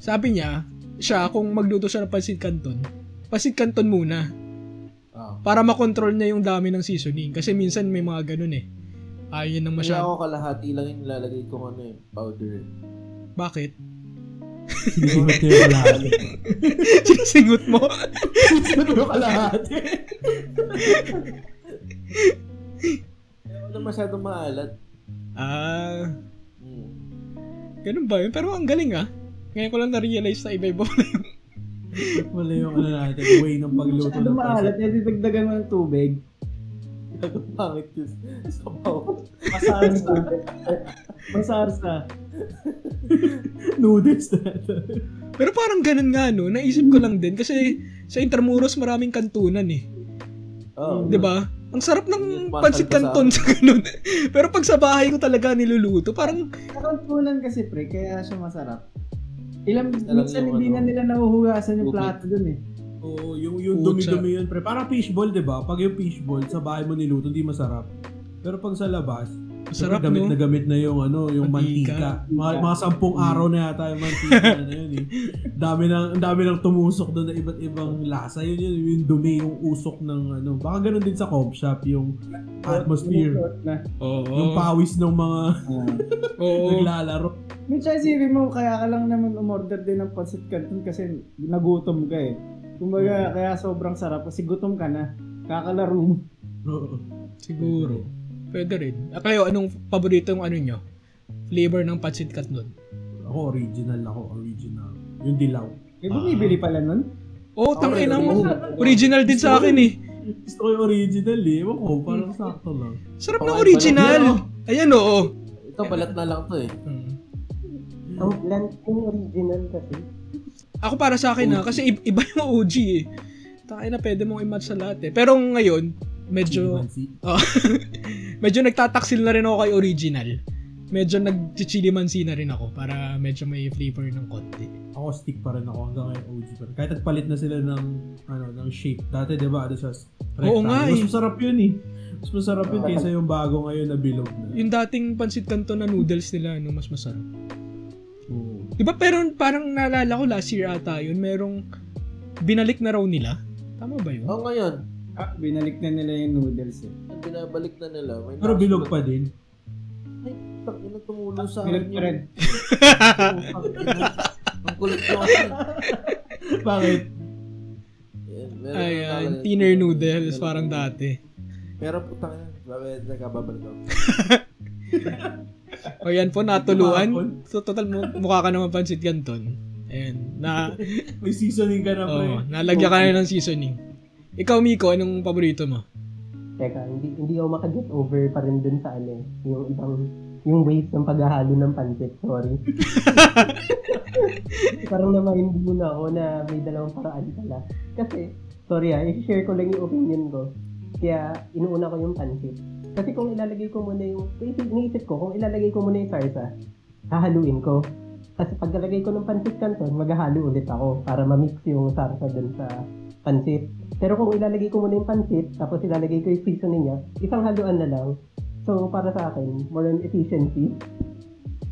Sabi niya, siya kung magluto siya ng pansit canton, pansit canton muna Ah. para makontrol niya yung dami ng seasoning kasi minsan may mga ganun eh. Ayaw yun ng Kaya masyado. ako kalahati lang yung nilalagay kong ano eh, powder. Bakit? Sinigot niya yung kalahati. Sinasingot mo? Sinigot mo yung kalahati. Wala masyadong maalat. ah, Hmm. ganun ba yun? Pero ang galing ah. Ngayon ko lang na-realize na iba-iba pala yung Wala yung ano natin, way ng pagluto Masyado ng maalat, eh, didagdagan mo ng tubig. Ang pangit yun. Sabaw. Masars na. Masars na. noodles na. Pero parang ganun nga no, naisip ko lang din kasi sa Intramuros maraming kantunan eh. Oh, 'Di ba? Ang sarap ng Yung pansit canton sa ganun. Pero pag sa bahay ko talaga niluluto, parang Nakantunan kasi pre, kaya siya masarap. Ilang, Alam minsan yung hindi ano, na nila nahuhugasan yung tubig. plato dun eh. Oo, yung, yung dumi-dumi yun, pre. Parang fishball, di ba? Pag yung fishball, sa bahay mo niluto, hindi masarap. Pero pag sa labas, masarap gamit no. na gamit na yung ano, yung Mantika. mantika. Mga, mga sampung araw na yata yung mantika na yun eh. Dami nang, ang dami nang tumusok doon na iba't ibang lasa. Yun yun, yung dumi, yung usok ng ano. Baka ganun din sa cob shop, yung atmosphere. Oo. Yung pawis ng mga. Oo. naglalaro. Minsan isipin mo, kaya ka lang naman umorder din ng pancit canton kasi nagutom ka eh. Kumbaga, kaya sobrang sarap kasi gutom ka na. Kakalaro mo. Oo. Siguro. Pwede rin. Ah, kayo, anong paboritong ano nyo? Flavor ng pancit canton? Ako original ako, original. Yung dilaw. Eh, bumibili pala nun? Oh, tangin na mo. original. Din sa akin eh. Gusto ko yung original eh. Ewan ko, parang sakto lang. Sarap ng original. pala. Ayan oo. Ito, balat na lang to eh. Hmm. Ang bland yung original kasi. Ako para sa akin ha, kasi i- iba yung OG eh. Takay na pwede mong i-match sa lahat eh. Pero ngayon, medyo oh, medyo nagtataksil na rin ako kay original. Medyo nag-chilimansi na rin ako para medyo may flavor ng konti. Ako stick pa rin ako hanggang ngayon OG pa rin. Kahit nagpalit na sila ng ano ng shape. Dati 'di ba ano siya rectangle. Oo nga Mas eh. masarap 'yun eh. Mas masarap 'yun kaysa yung bago ngayon na bilog na. Yung dating pansit canton na noodles nila, no, mas masarap. Oo. Di ba pero parang naalala ko last year ata yun, merong binalik na raw nila. Tama ba yun? Oh, ngayon, Ah, binalik na nila yung noodles eh. ang binabalik na nila. May Pero bilog pa din. Ay, tangina tumulo sa Binalik akin pa rin. Ang kulit ko kasi. Bakit? Yan, meron nakalagay. thinner noodles, parang dati. Pero putang ina, babalik na kababalik ako. O yan po, natuluan. So, total, mu- mukha ka naman pansit canton. Ayan, na, May seasoning ka na pre. oh, nalagyan ka na ng seasoning. Ikaw, Miko, anong paborito mo? Teka, hindi, hindi ako makaget over pa rin dun sa ano, yung ibang, yung ways ng paghahalo ng pancit, sorry. Parang na-mind mo na ako na may dalawang paraan pala. Kasi, sorry ah, i-share ko lang yung opinion ko. Kaya, inuuna ko yung pancit. Kasi kung ilalagay ko muna yung, naisip, naisip ko, kung ilalagay ko muna yung sarsa, hahaluin ko. Kasi pagkalagay ko ng pancit canton, maghahalo ulit ako para ma-mix yung sarsa dun sa pancit. Pero kung ilalagay ko muna yung pancit, tapos ilalagay ko yung seasoning niya, isang haluan na lang. So, para sa akin, more on efficiency.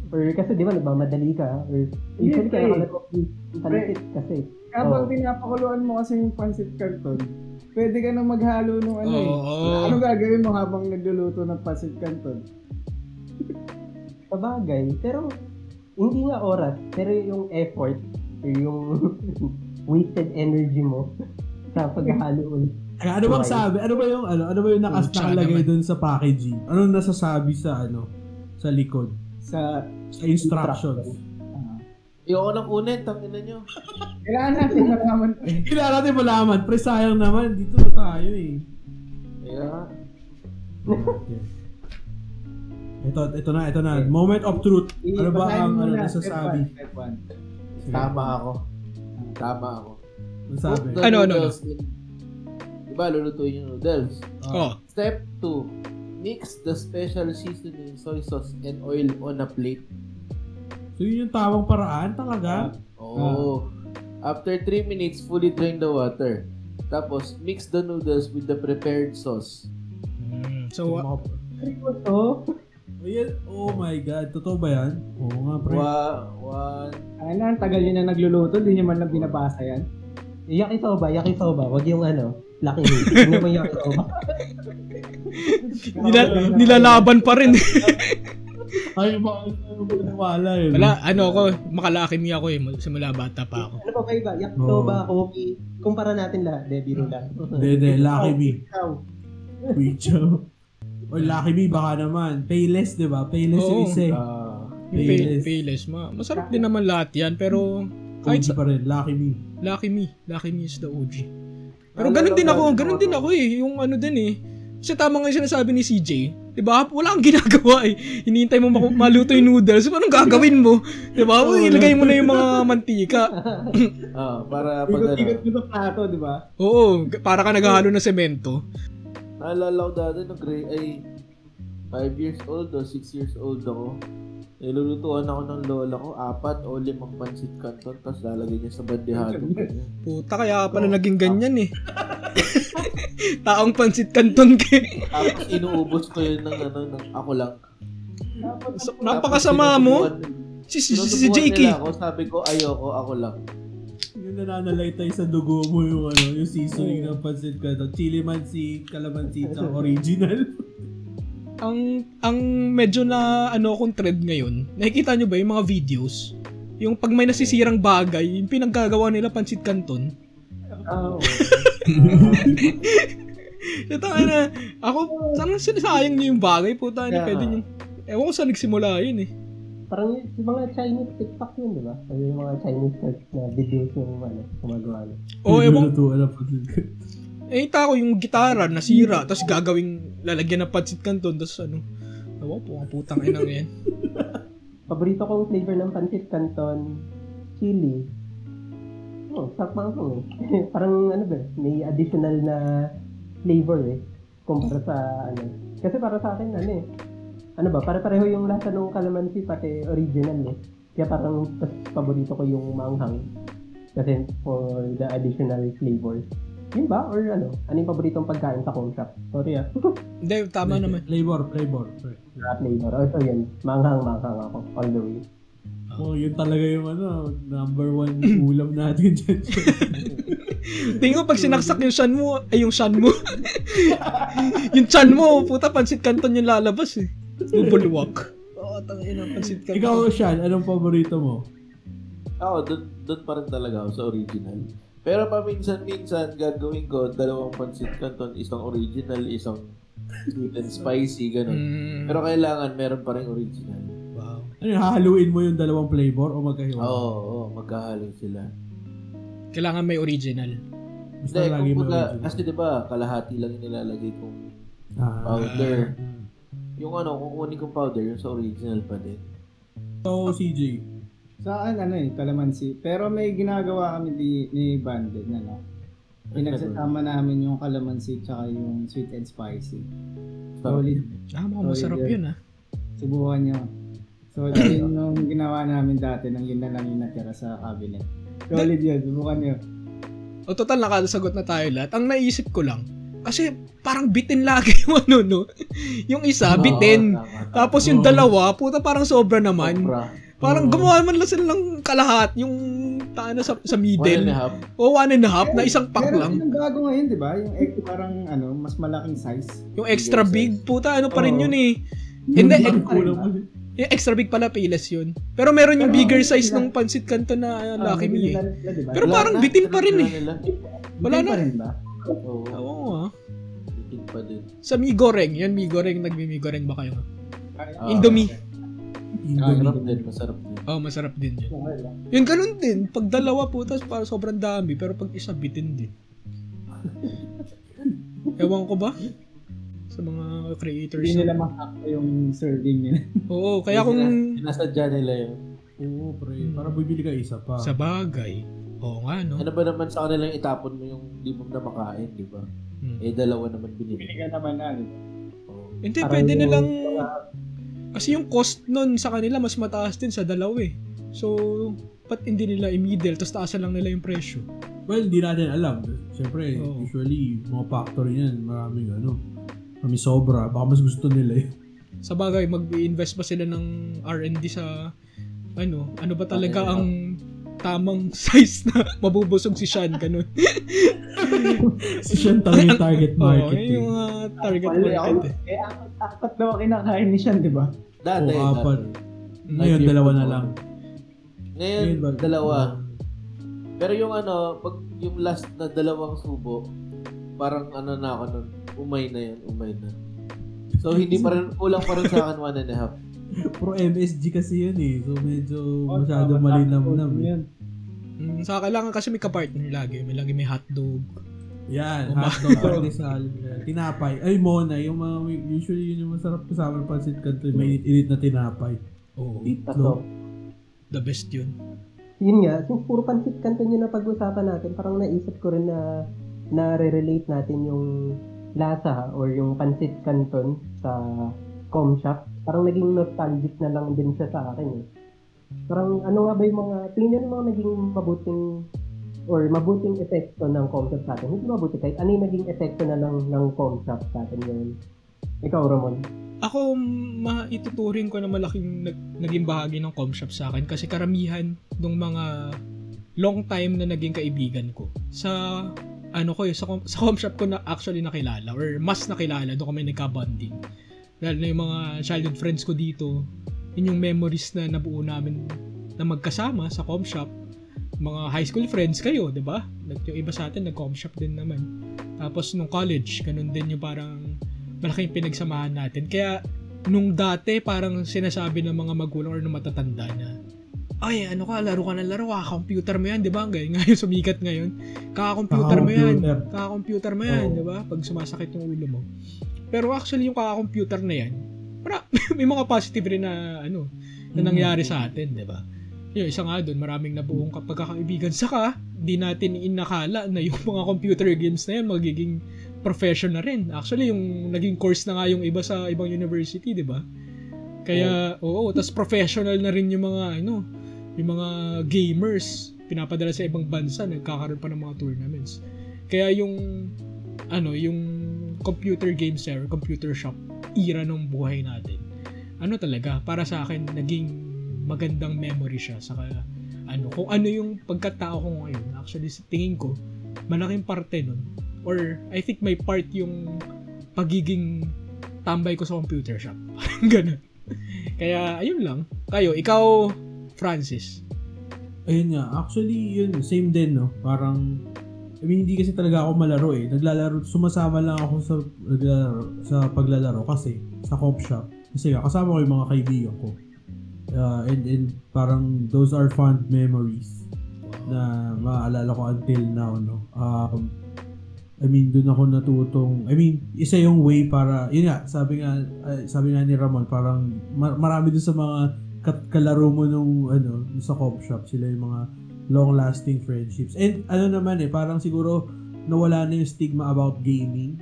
Or kasi di ba, nagmamadali ka. Or usually Hindi, kaya pre. ka lang yung pancit kasi. Kapag Oo. pinapakuluan mo kasi yung pancit canton, pwede ka na maghalo ng ano eh. Oo. Ano gagawin mo habang nagluluto ng pancit canton? Sabagay. Pero, hindi nga oras, pero yung effort, or yung wasted energy mo sa paghahalo ulit. Ay, ano bang Okay. sabi? Ano ba yung ano? Ano ba yung nakas Pucha nakalagay naman. dun sa packaging? Ano nasasabi sa ano? Sa likod? Sa Sa instructions. ah, Ayoko nang kunin, tangina nyo. kailangan natin malaman Kailangan natin malaman. Pre, sayang naman. Dito na tayo eh. Okay. Ito, ito na, ito na. Moment of truth. Ano ba ang ano, nasasabi? step one, step one. Sige. tama ako. Tama ako. Put the Ano, ano, noodles in- Diba, lulutuin yung noodles. Oh. Step 2. Mix the special seasoning, soy sauce, and oil on a plate. So yun yung tamang paraan talaga. Oo. After 3 minutes, fully drain the water. Tapos, mix the noodles with the prepared sauce. Mm, So, so, mga- Seryoso? Ayan, oh my God. Totoo ba yan? Oo nga, pre. Wa, one, Ano, ang tagal nyo na nagluluto, di nyo man lang binabasa yan. Yakisoba, yakisoba. Wag yung ano, laki hit. Hindi mo yakisoba. Nila, nilalaban pa rin. Ay, nawala yun? Wala, ano ako, makalaki me ako eh. Simula bata pa ako. Ano pa ba iba? Yakto Oo. ba? Kobe? Kumpara natin lahat. De, biro lang. Hindi, hindi. Lucky me. Ikaw. Wicho. O Lucky me, baka naman. Payless, di ba? Payless yung Oo. isa eh. Yung pay, Payless. payless, ma. Masarap din naman lahat yan, pero kahit OG sa, pa rin. Lucky me. Lucky me. Lucky me is the OG. Pero Naalala ganun din ko ako, ganun din ako eh. Yung ano din eh. Kasi tama nga yung sinasabi ni CJ. Diba? Wala kang ginagawa eh. Hinihintay mo maluto yung noodles. Anong gagawin mo? Diba? Oo, Ilagay mo na yung mga mantika. ah, para pag ano. Ikot-ikot mo sa plato, di ba? Oo, para ka naghahalo ng semento. Naalala ko dati nung grade, ay 5 years old o 6 years old ako. Nilulutuan ako ng lola ko, apat o limang pansit canton, tapos lalagay niya sa bandehado. Puta, kaya pala naging ganyan eh. Taong pansit kanton ka. tapos inuubos ko yun ng ano, ng ako lang. So, napakasama mo. Si, si, si, si JK. Nila ako, sabi ko, ayoko, ako lang. Yung nananalaytay sa dugo mo yung ano, yung seasoning ng pancit canton. Chili mansi, calamansi, original. ang ang medyo na ano akong trend ngayon, nakikita nyo ba yung mga videos? Yung pag may nasisirang bagay, yung pinaggagawa nila pansit canton. Oo. Ito na, ako, sana sinasayang nyo yung bagay, puta, na Kaya pwede nga. nyo. Ewan ko saan nagsimula yun eh. Parang yung, mga Chinese TikTok yun, di ba? Yung mga Chinese na videos yung ano, gumagawa na. O ewan, Pancit canton. eh ko yung gitara nasira, tapos gagawing lalagyan ng pansit canton, tapos ano, ewan po, ang putang inang yan. Paborito kong flavor ng pancit canton, chili. Oh, sarap manghang eh. Parang ano ba, may additional na flavor eh. Kumpara sa ano. Kasi para sa akin ano eh. Ano ba, pare-pareho yung lasa ng calamansi pati original eh. Kaya parang paborito ko yung manghang. Kasi for the additional flavors. Yun ba? Or ano? Ano yung paboritong pagkain sa coffee shop? Sorry ah. Hindi, tama naman. Flavor, flavor. Rap flavor. Oh, so yun. Manghang, manghang ako. All the way. Oh, yun talaga yung ano, number one ulam natin dyan. Tingin ko pag sinaksak yung shan mo, ay yung shan mo. yung chan mo, puta, pansit canton yung lalabas eh. Bubulwak. Oo, oh, tangin ang pansit canton. Ikaw, Sean, anong paborito mo? Ako, doon doon pa rin talaga ako sa original. Pero paminsan-minsan, gagawin ko dalawang pansit canton, isang original, isang sweet and spicy, ganun. Mm, Pero kailangan meron pa rin original. wow. Ano yun, hahaluin mo yung dalawang flavor o magkahiwa? Oo, oo, magkahalo sila. Kailangan may original. Basta Hindi, lagi kung may baga, original. kasi di ba, kalahati lang yung nilalagay kong Ah. powder. Yung ano, kukunin kong powder, yung sa original pa din. So, CJ. Sa akin, ano eh, kalamansi. Pero may ginagawa kami di, ni Bandit na no. Pinagsasama namin yung kalamansi tsaka yung sweet and spicy. Solid. Ah, mukhang masarap yun ah. Subukan nyo. So, yun yung ginawa namin dati nang yun na lang yung natira sa cabinet. Solid yun, subukan nyo. O total, nakasagot na tayo lahat. Ang naisip ko lang, kasi parang bitin lagi yung ano, no? Yung isa, bitin. Tapos yung dalawa, puta parang sobra naman. Sobra. Parang Oo. gumawa man lang sila ng kalahat, yung taano sa, sa One and a middle. half. O one and a half, na isang pack Meron lang. yung bago ngayon, di ba? Yung egg parang ano, mas malaking size. Yung extra big, puta, ano pa rin Oo. yun eh. Hindi, kulang ulit. yung extra big pala pilas yun. Pero meron yung Pero, bigger size sila- ng pansit kanto na uh, Lucky may Me eh. binilala sila, di ba? Pero Wala parang na, bitin pa rin eh. Nila. wala Bitin na. pa rin ba? Oo, Oo ah. bitin pa din. Sa mi goreng, yan mi goreng, nagmi goreng ba kayo? Ah, Indomie. Masarap din, masarap din. Oh, masarap din yun. Okay lang. Yung ganun din, pag dalawa putas para sobrang dami, pero pag isa bitin din. Ewan ko ba? Sa mga creators. Hindi nila makakita yung serving nila. Oo, kaya kung Sinasadya nila yun. Oo, pre. Para bibili ka isa pa. sa bagay, oo nga no. Ano ba naman sa kanilang itapon mo yung di mo na makain, di ba? Hmm. Eh, dalawa naman binili. Bili ka naman na, di ba? Hindi, pwede nilang... Kasi yung cost nun sa kanila mas mataas din sa dalawa eh. So, ba't hindi nila i-middle tapos taasan lang nila yung presyo? Well, hindi natin alam. Siyempre, Oo. usually, mga factory yan, maraming ano, kami sobra. Baka mas gusto nila eh. Sa bagay, mag-invest pa sila ng R&D sa ano, ano ba talaga ang tamang size na mabubusog si Sean, ganun. Si Sean talaga yung target Oo, market. yun yung eh. mga target ako. market eh. Eh, apat, apat daw ang kinakain ni Sean, di ba? Dati, Oo, apat. dati. Ngayon, dalawa na lang. Ngayon, Ngayon, ba- dalawa. Pero yung ano, pag yung last na dalawang subo, parang ano na ako nun, umay na yun, umay na. So, hindi pa rin, kulang pa rin sa akin one and a half. Pro MSG kasi yun eh. So medyo Oh, masyado tama, malinam-nam eh. yun. Mm, sa kailangan kasi may kapartner lagi. May lagi may hotdog. Yan, Uma- hotdog, yan. tinapay. Ay, mona, yung mga, usually yun yung masarap kasama ng pansit kanto, may init na tinapay. Oo, Itlog. the best yun. Yun nga, since puro pansit canton yun na pag-usapan natin, parang naisip ko rin na na-relate natin yung lasa or yung pansit canton sa com shop. Parang naging nostalgic na lang din siya sa akin eh. Parang ano nga ba yung mga, tingin yung mga naging mabuting or mabuting epekto ng shop sa atin. Hindi mabuti kahit ano yung naging epekto na lang ng shop sa atin ngayon. Ikaw, Ramon. Ako, maituturing ko na malaking nag, naging bahagi ng com shop sa akin kasi karamihan ng mga long time na naging kaibigan ko sa ano ko eh, sa, sa com shop ko na actually nakilala or mas nakilala doon kami nagka-bonding. Lalo na yung mga childhood friends ko dito, yun yung memories na nabuo namin na magkasama sa com shop. Mga high school friends kayo, di ba? Yung iba sa atin, nag-com shop din naman. Tapos nung college, ganun din yung parang malaking pinagsamahan natin. Kaya nung dati parang sinasabi ng mga magulang or ng matatanda na ay, ano ka, laro ka ng laro, kaka-computer mo yan, di ba? Ngayon, ngayon sumikat ngayon. Kaka-computer mo yan. Kaka-computer. Mo yan, Oo. di ba? Pag sumasakit yung ulo mo. Pero actually, yung kaka-computer na yan, para, may mga positive rin na, ano, na nangyari sa atin, di ba? Yung isa nga doon, maraming nabuong ka- pagkakaibigan. Saka, di natin inakala na yung mga computer games na yan magiging profession na rin. Actually, yung naging course na nga yung iba sa ibang university, di ba? Kaya, oo, tas professional na rin yung mga, ano, yung mga gamers, pinapadala sa ibang bansa, nagkakaroon pa ng mga tournaments. Kaya yung, ano, yung computer games or computer shop era ng buhay natin, ano talaga, para sa akin, naging magandang memory siya. Saka, ano, kung ano yung pagkatao ko ngayon, actually, sa tingin ko, malaking parte nun, or I think may part yung pagiging tambay ko sa computer shop. Ganun. Kaya, ayun lang. Kayo, ikaw, Francis. Ayun nga, actually yun, same din no. Parang, I mean, hindi kasi talaga ako malaro eh. Naglalaro, sumasama lang ako sa, naglalaro, sa paglalaro kasi sa cop shop. Kasi kasama ko yung mga kaibigan ko. Uh, and, and parang those are fond memories na maaalala ko until now, no. Um, I mean, doon ako natutong, I mean, isa yung way para, yun nga, sabi nga, ay, sabi nga ni Ramon, parang mar- marami doon sa mga kat- kalaro mo nung, ano, sa cop shop, sila yung mga long-lasting friendships. And ano naman eh, parang siguro nawala na yung stigma about gaming,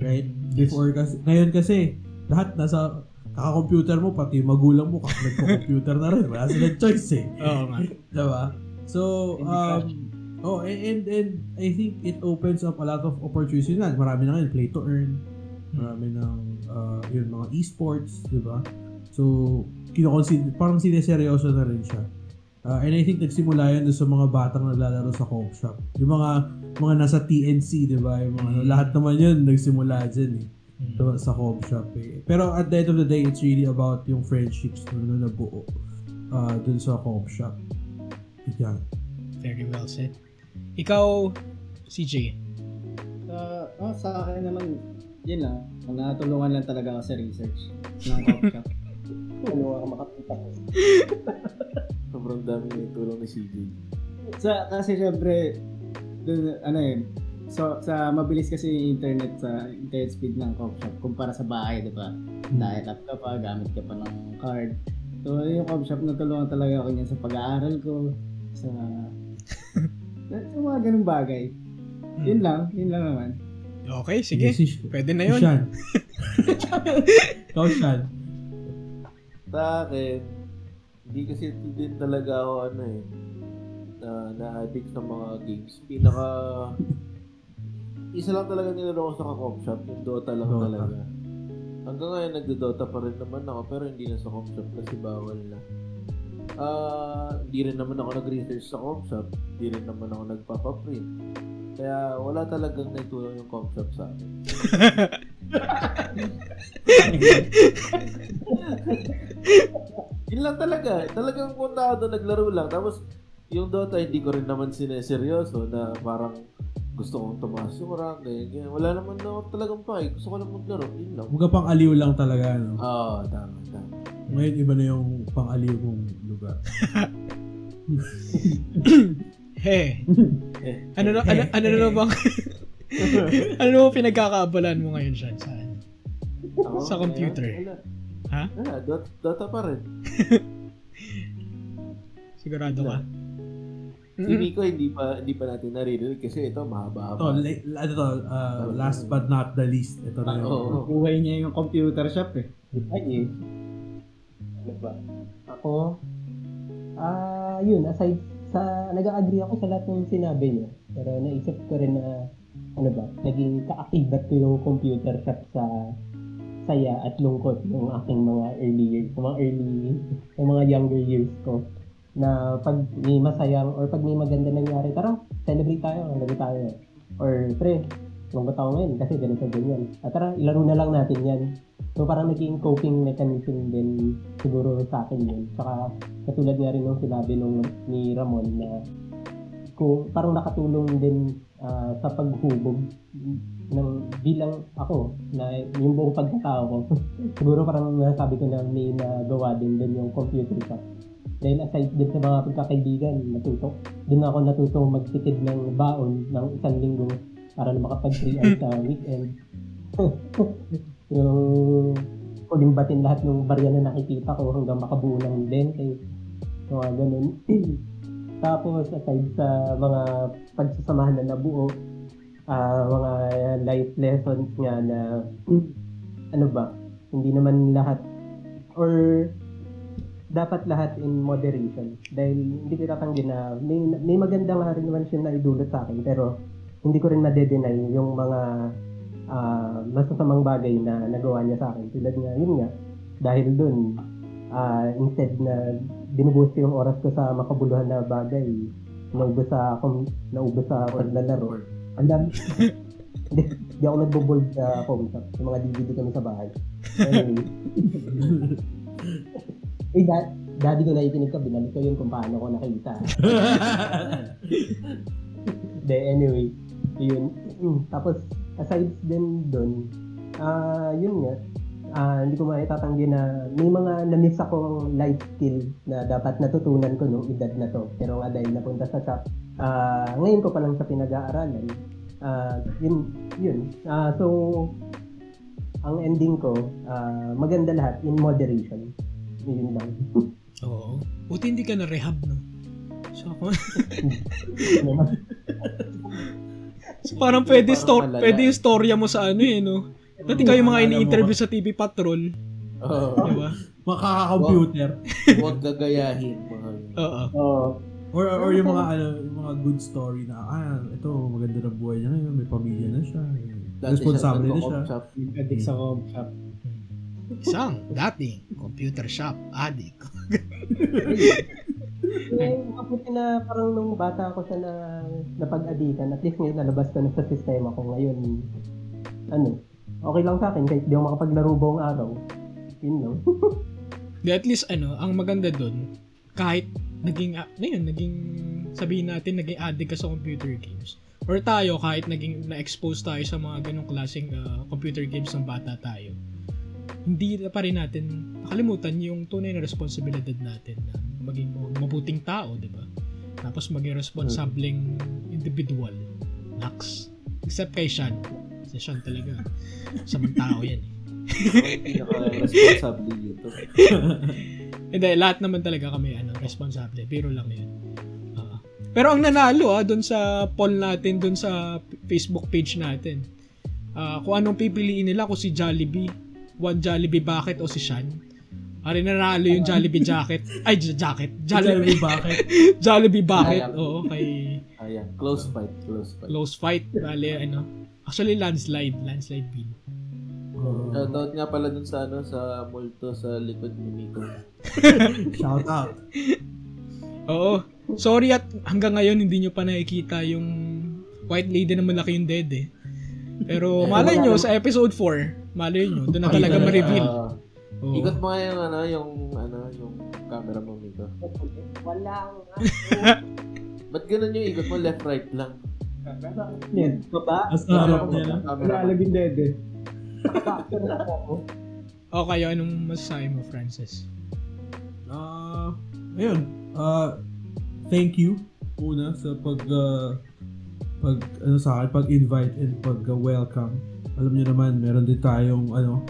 right? Before kasi, ngayon kasi, lahat nasa kaka-computer mo, pati magulang mo, nagko-computer na rin. Wala silang choice eh. Oo nga. Diba? So, um, oh, and, and, and I think it opens up a lot of opportunities. Nga, marami na ngayon, play to earn. Marami ng, uh, yun, mga esports, di ba? So, kinoconsider, parang sineseryoso na rin siya. Uh, and I think nagsimula doon sa mga batang naglalaro sa co shop. Yung mga mga nasa TNC, di ba? Yung mga, lahat naman yun nagsimula dyan eh. So, sa co shop eh. Pero at the end of the day, it's really about yung friendships na, na nabuo uh, dun sa co shop. Yan. Very well said. Ikaw, CJ. Sa, oh, sa akin naman, yun lang. Natulungan lang talaga ako sa research ng workshop. Ano ako makapita ko. Sobrang dami na tulong ni CJ. sa, kasi syempre, dun, ano eh, so, sa mabilis kasi yung internet sa internet speed ng coffee shop kumpara sa bahay, di ba? Dahil laptop ka pa, gamit ka pa ng card. So, yung coffee shop, natulungan talaga ako niyan sa pag-aaral ko, sa, sa mga ganung bagay. Yun lang, yun lang naman. Okay, sige. Si- Pwede na yun. Shan. Ikaw, Shan. Sa akin, hindi kasi din talaga ako ano eh, na na-addict sa mga games. Pinaka, isa lang talaga nilaro ko sa ka-com shop, yung Dota lang Dota. talaga. Hanggang ngayon nagdo-Dota pa rin naman ako, pero hindi na sa com shop kasi bawal na. Ah, hindi hindi rin naman ako nag-research sa com shop, hindi rin naman ako nagpapaprint. Kaya wala talagang naitulong yung com shop sa akin. Yun lang talaga. Talagang punta ako doon, naglaro lang. Tapos, yung Dota, hindi ko rin naman sineseryoso na parang gusto kong tumaas yung rank, ganyan, ganyan. Wala naman na ako talagang pa eh. Gusto ko lang maglaro. Yun lang. Huwag pang aliw lang talaga, no? Oo, tama, tama. Ngayon, iba na yung pang aliw kong lugar. He. Eh. Ano na ano, ano na bang ano na pinagkakaabalan mo ngayon siya sa Sa computer. Wala. Ha? Wala, Dota, Dota pa rin. Sigurado ka? Si Miko, hindi pa hindi pa natin naririnig kasi ito mahaba-haba. Ito, la- ano to, uh, last but not the least. Ito na Ah, yung... oo. Buhay niya yung computer shop eh. Ay, eh. Ano ba? Ako, ah, yun, aside sa, nag-agree ako sa lahat ng sinabi niya. Pero naisip ko rin na, ano ba, naging kaakibat ko yung computer shop sa saya at lungkot ng aking mga early years, mga early, yung mga younger years ko na pag may masayang or pag may maganda nangyari, tara, celebrate tayo, laro tayo. Or, pre, lungkot ako ngayon kasi ganito ganyan. At tara, ilaro na lang natin yan. So parang naging coping mechanism din siguro sa akin yun. Saka katulad nga rin nung sinabi nung ni Ramon na ko parang nakatulong din ah, sa paghubog ng bilang ako na yung buong pagkatao ko. siguro parang nasabi ko na may nagawa din din yung computer shop. Dahil aside din sa mga pagkakaibigan, natuto, doon ako natutong magtipid ng baon ng isang linggo para na makapag 3 hours sa weekend. yung kulimbatin lahat ng barya na nakikita ko hanggang makabuo ng 20. Mga ganun. Tapos, aside sa mga pagsasamahan na nabuo, ah mga life lessons nga na, ano ba, hindi naman lahat, or dapat lahat in moderation. Dahil hindi ko tatanggi na may, may maganda nga rin naman siya na idulot sa akin, pero hindi ko rin na-deny yung mga ah masasamang bagay na nagawa niya sa akin. Tulad nga, yun nga, dahil dun, ah instead na binubuhos ko yung oras ko sa makabuluhan na bagay, naubos sa, naubos sa paglalaro. Ang dami. Hindi, ako nagbo-bold sa home shop. Yung mga DVD kami sa bahay. Anyway. eh, da- daddy ko nakikinig ka, binalik ko yun kung paano ko nakita. De, anyway, yun. Mm, Tapos, aside din dun, ah, yun nga, ah, hindi ko maitatanggi na may mga na-miss akong life skill na dapat natutunan ko nung edad na to. Pero nga dahil napunta sa shop, ah, ngayon ko pa lang sa pinag-aaralan. Ah, yun, yun. Ah, so, ang ending ko, ah, maganda lahat in moderation. Yun lang. Oo. Buti hindi ka na rehab, no? So, ako, so parang pwede, Parang sto- malala. pwede yung storya mo sa ano eh, no? Dati kayo mga ini-interview sa TV Patrol, Oo. di ba? Makaka-computer. Huwag gagayahin. Oo. Oo. Or, or yung mga ano, yung mga good story na, ah, ito, maganda na buhay niya ngayon, may pamilya na siya. Dati Responsable siya na siya. Addict sa com shop. Isang dating computer shop addict. Eh, mabuti na parang nung bata ako sa na, napag-adikan, at least ngayon nalabas ko na sa sistema ko ngayon. Ano, okay lang sa akin kahit di ako makapaglaro buong araw. Yun lang. Di at least ano, ang maganda doon, kahit naging, ah, na yun, naging, sabihin natin, naging addict ka sa computer games. Or tayo, kahit naging na-expose tayo sa mga ganong klaseng ah, computer games ng bata tayo, hindi na pa rin natin nakalimutan yung tunay na responsibilidad natin na maging mabuting tao, di ba? Tapos maging responsableng individual. Nax. Except kay Sean. Si Sean talaga. Samang tao yan eh. Pinaka-responsable dito. Hindi, lahat naman talaga kami ano, responsable. Biro lang yun. Ah. pero ang nanalo ah, doon sa poll natin, doon sa Facebook page natin, ah, kung anong pipiliin nila, kung si Jollibee, one Jollibee Bucket o si Sean. Ari nanalo yung Jollibee Jacket. Ay, jacket. Jollibee, Jollibee Bucket. Jollibee Bucket. Oo, kay Ayan, close fight, close fight. close fight. Bale, ano. Actually, landslide. Landslide win. Uh, Shoutout nga pala dun sa ano sa multo sa likod ni Miko. shout out. Oo. Sorry at hanggang ngayon hindi nyo pa nakikita yung white lady na malaki yung dead eh. Pero malay nyo sa episode 4, malay nyo, doon na talaga ma-reveal. Ah, Oo. ikot mo nga yung ano, yung ano, yung camera mo, Miko. Wala Ba't ganun yung ikot mo? Left, right lang. Yan. Baba? As harap niya lang. Lalaging dede. Factor na ako. O kayo, anong masasabi mo, Francis? Ah, ayun. Ah, thank you una sa pag uh, pag ano sa akin, pag-invite and pag-welcome. Alam niyo naman, meron din tayong ano,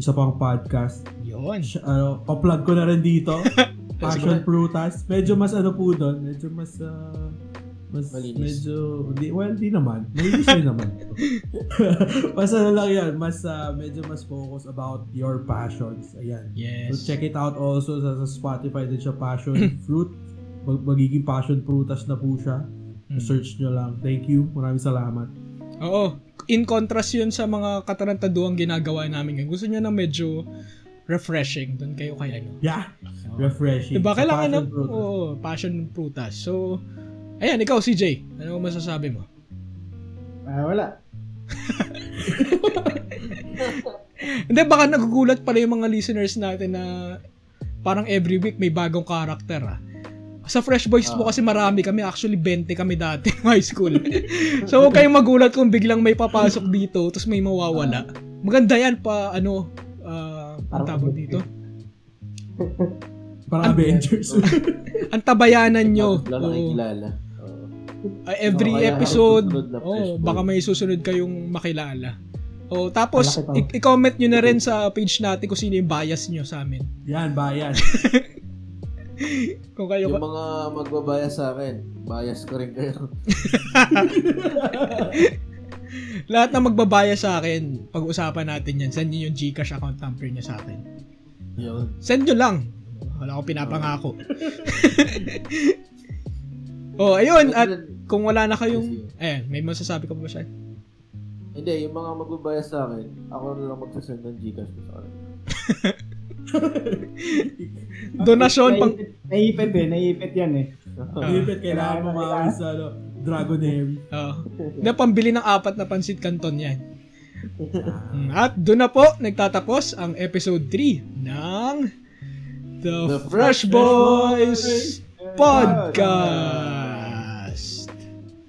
isa pang podcast. Yun. Sh- ano, pa-plug ko na rin dito. Passion Frutas. Medyo mas ano po doon, medyo mas ah, mas Malinis. medyo di, well di naman malinis din naman mas ano lang yan mas ah, medyo mas focus about your passions ayan Yes. So check it out also sa, sa Spotify din siya Passion Fruit. Mag, magiging Passion Frutas na po siya. Mm. Search nyo lang. Thank you. Maraming salamat. Oo. In contrast yun sa mga katarantaduang ginagawa namin ngayon. Gusto nyo na medyo refreshing. Doon kayo kay ano. Yeah. Refreshing. Diba? Kailangan na, oo, passion prutas. So, ayan, ikaw, CJ. Ano masasabi mo? Ah, wala. Hindi, baka nagugulat pala yung mga listeners natin na parang every week may bagong karakter ah. Sa Fresh Boys po kasi marami kami. Actually, 20 kami dati ng high school. so, huwag kayong magulat kung biglang may papasok dito tapos may mawawala. Maganda yan pa, ano, ah, ang tawag dito. Parang Avengers. Ang tabayanan nyo. Wala nakikilala. Uh, every Oo, kaya episode, oh, baka may susunod kayong makilala. Oh, tapos i- i-comment nyo na rin sa page natin kung sino yung bias nyo sa amin. Yan, bayan. Kung kayo Yung mga magbabayas sa akin, bias ko rin kayo. lahat na magbabaya sa akin, pag-usapan natin yan. Send nyo yung Gcash account number nyo sa akin. Yun. Send nyo lang. Wala akong pinapangako. oh, ayun. At kung wala na kayong... Ayan, may masasabi ka pa ba siya? Hindi, yung mga magbabayas sa akin, ako na lang magsasend ng Gcash ko sa akin. Donasyon pang... Naipit eh. Naipit yan eh. David, kailangan mo makawin sa ano, Dragonary. Oh. Na pambili ng apat na pansit canton yan. Mm, At doon na po nagtatapos ang episode 3 ng The, The Fresh Fresh Boys Boys Podcast.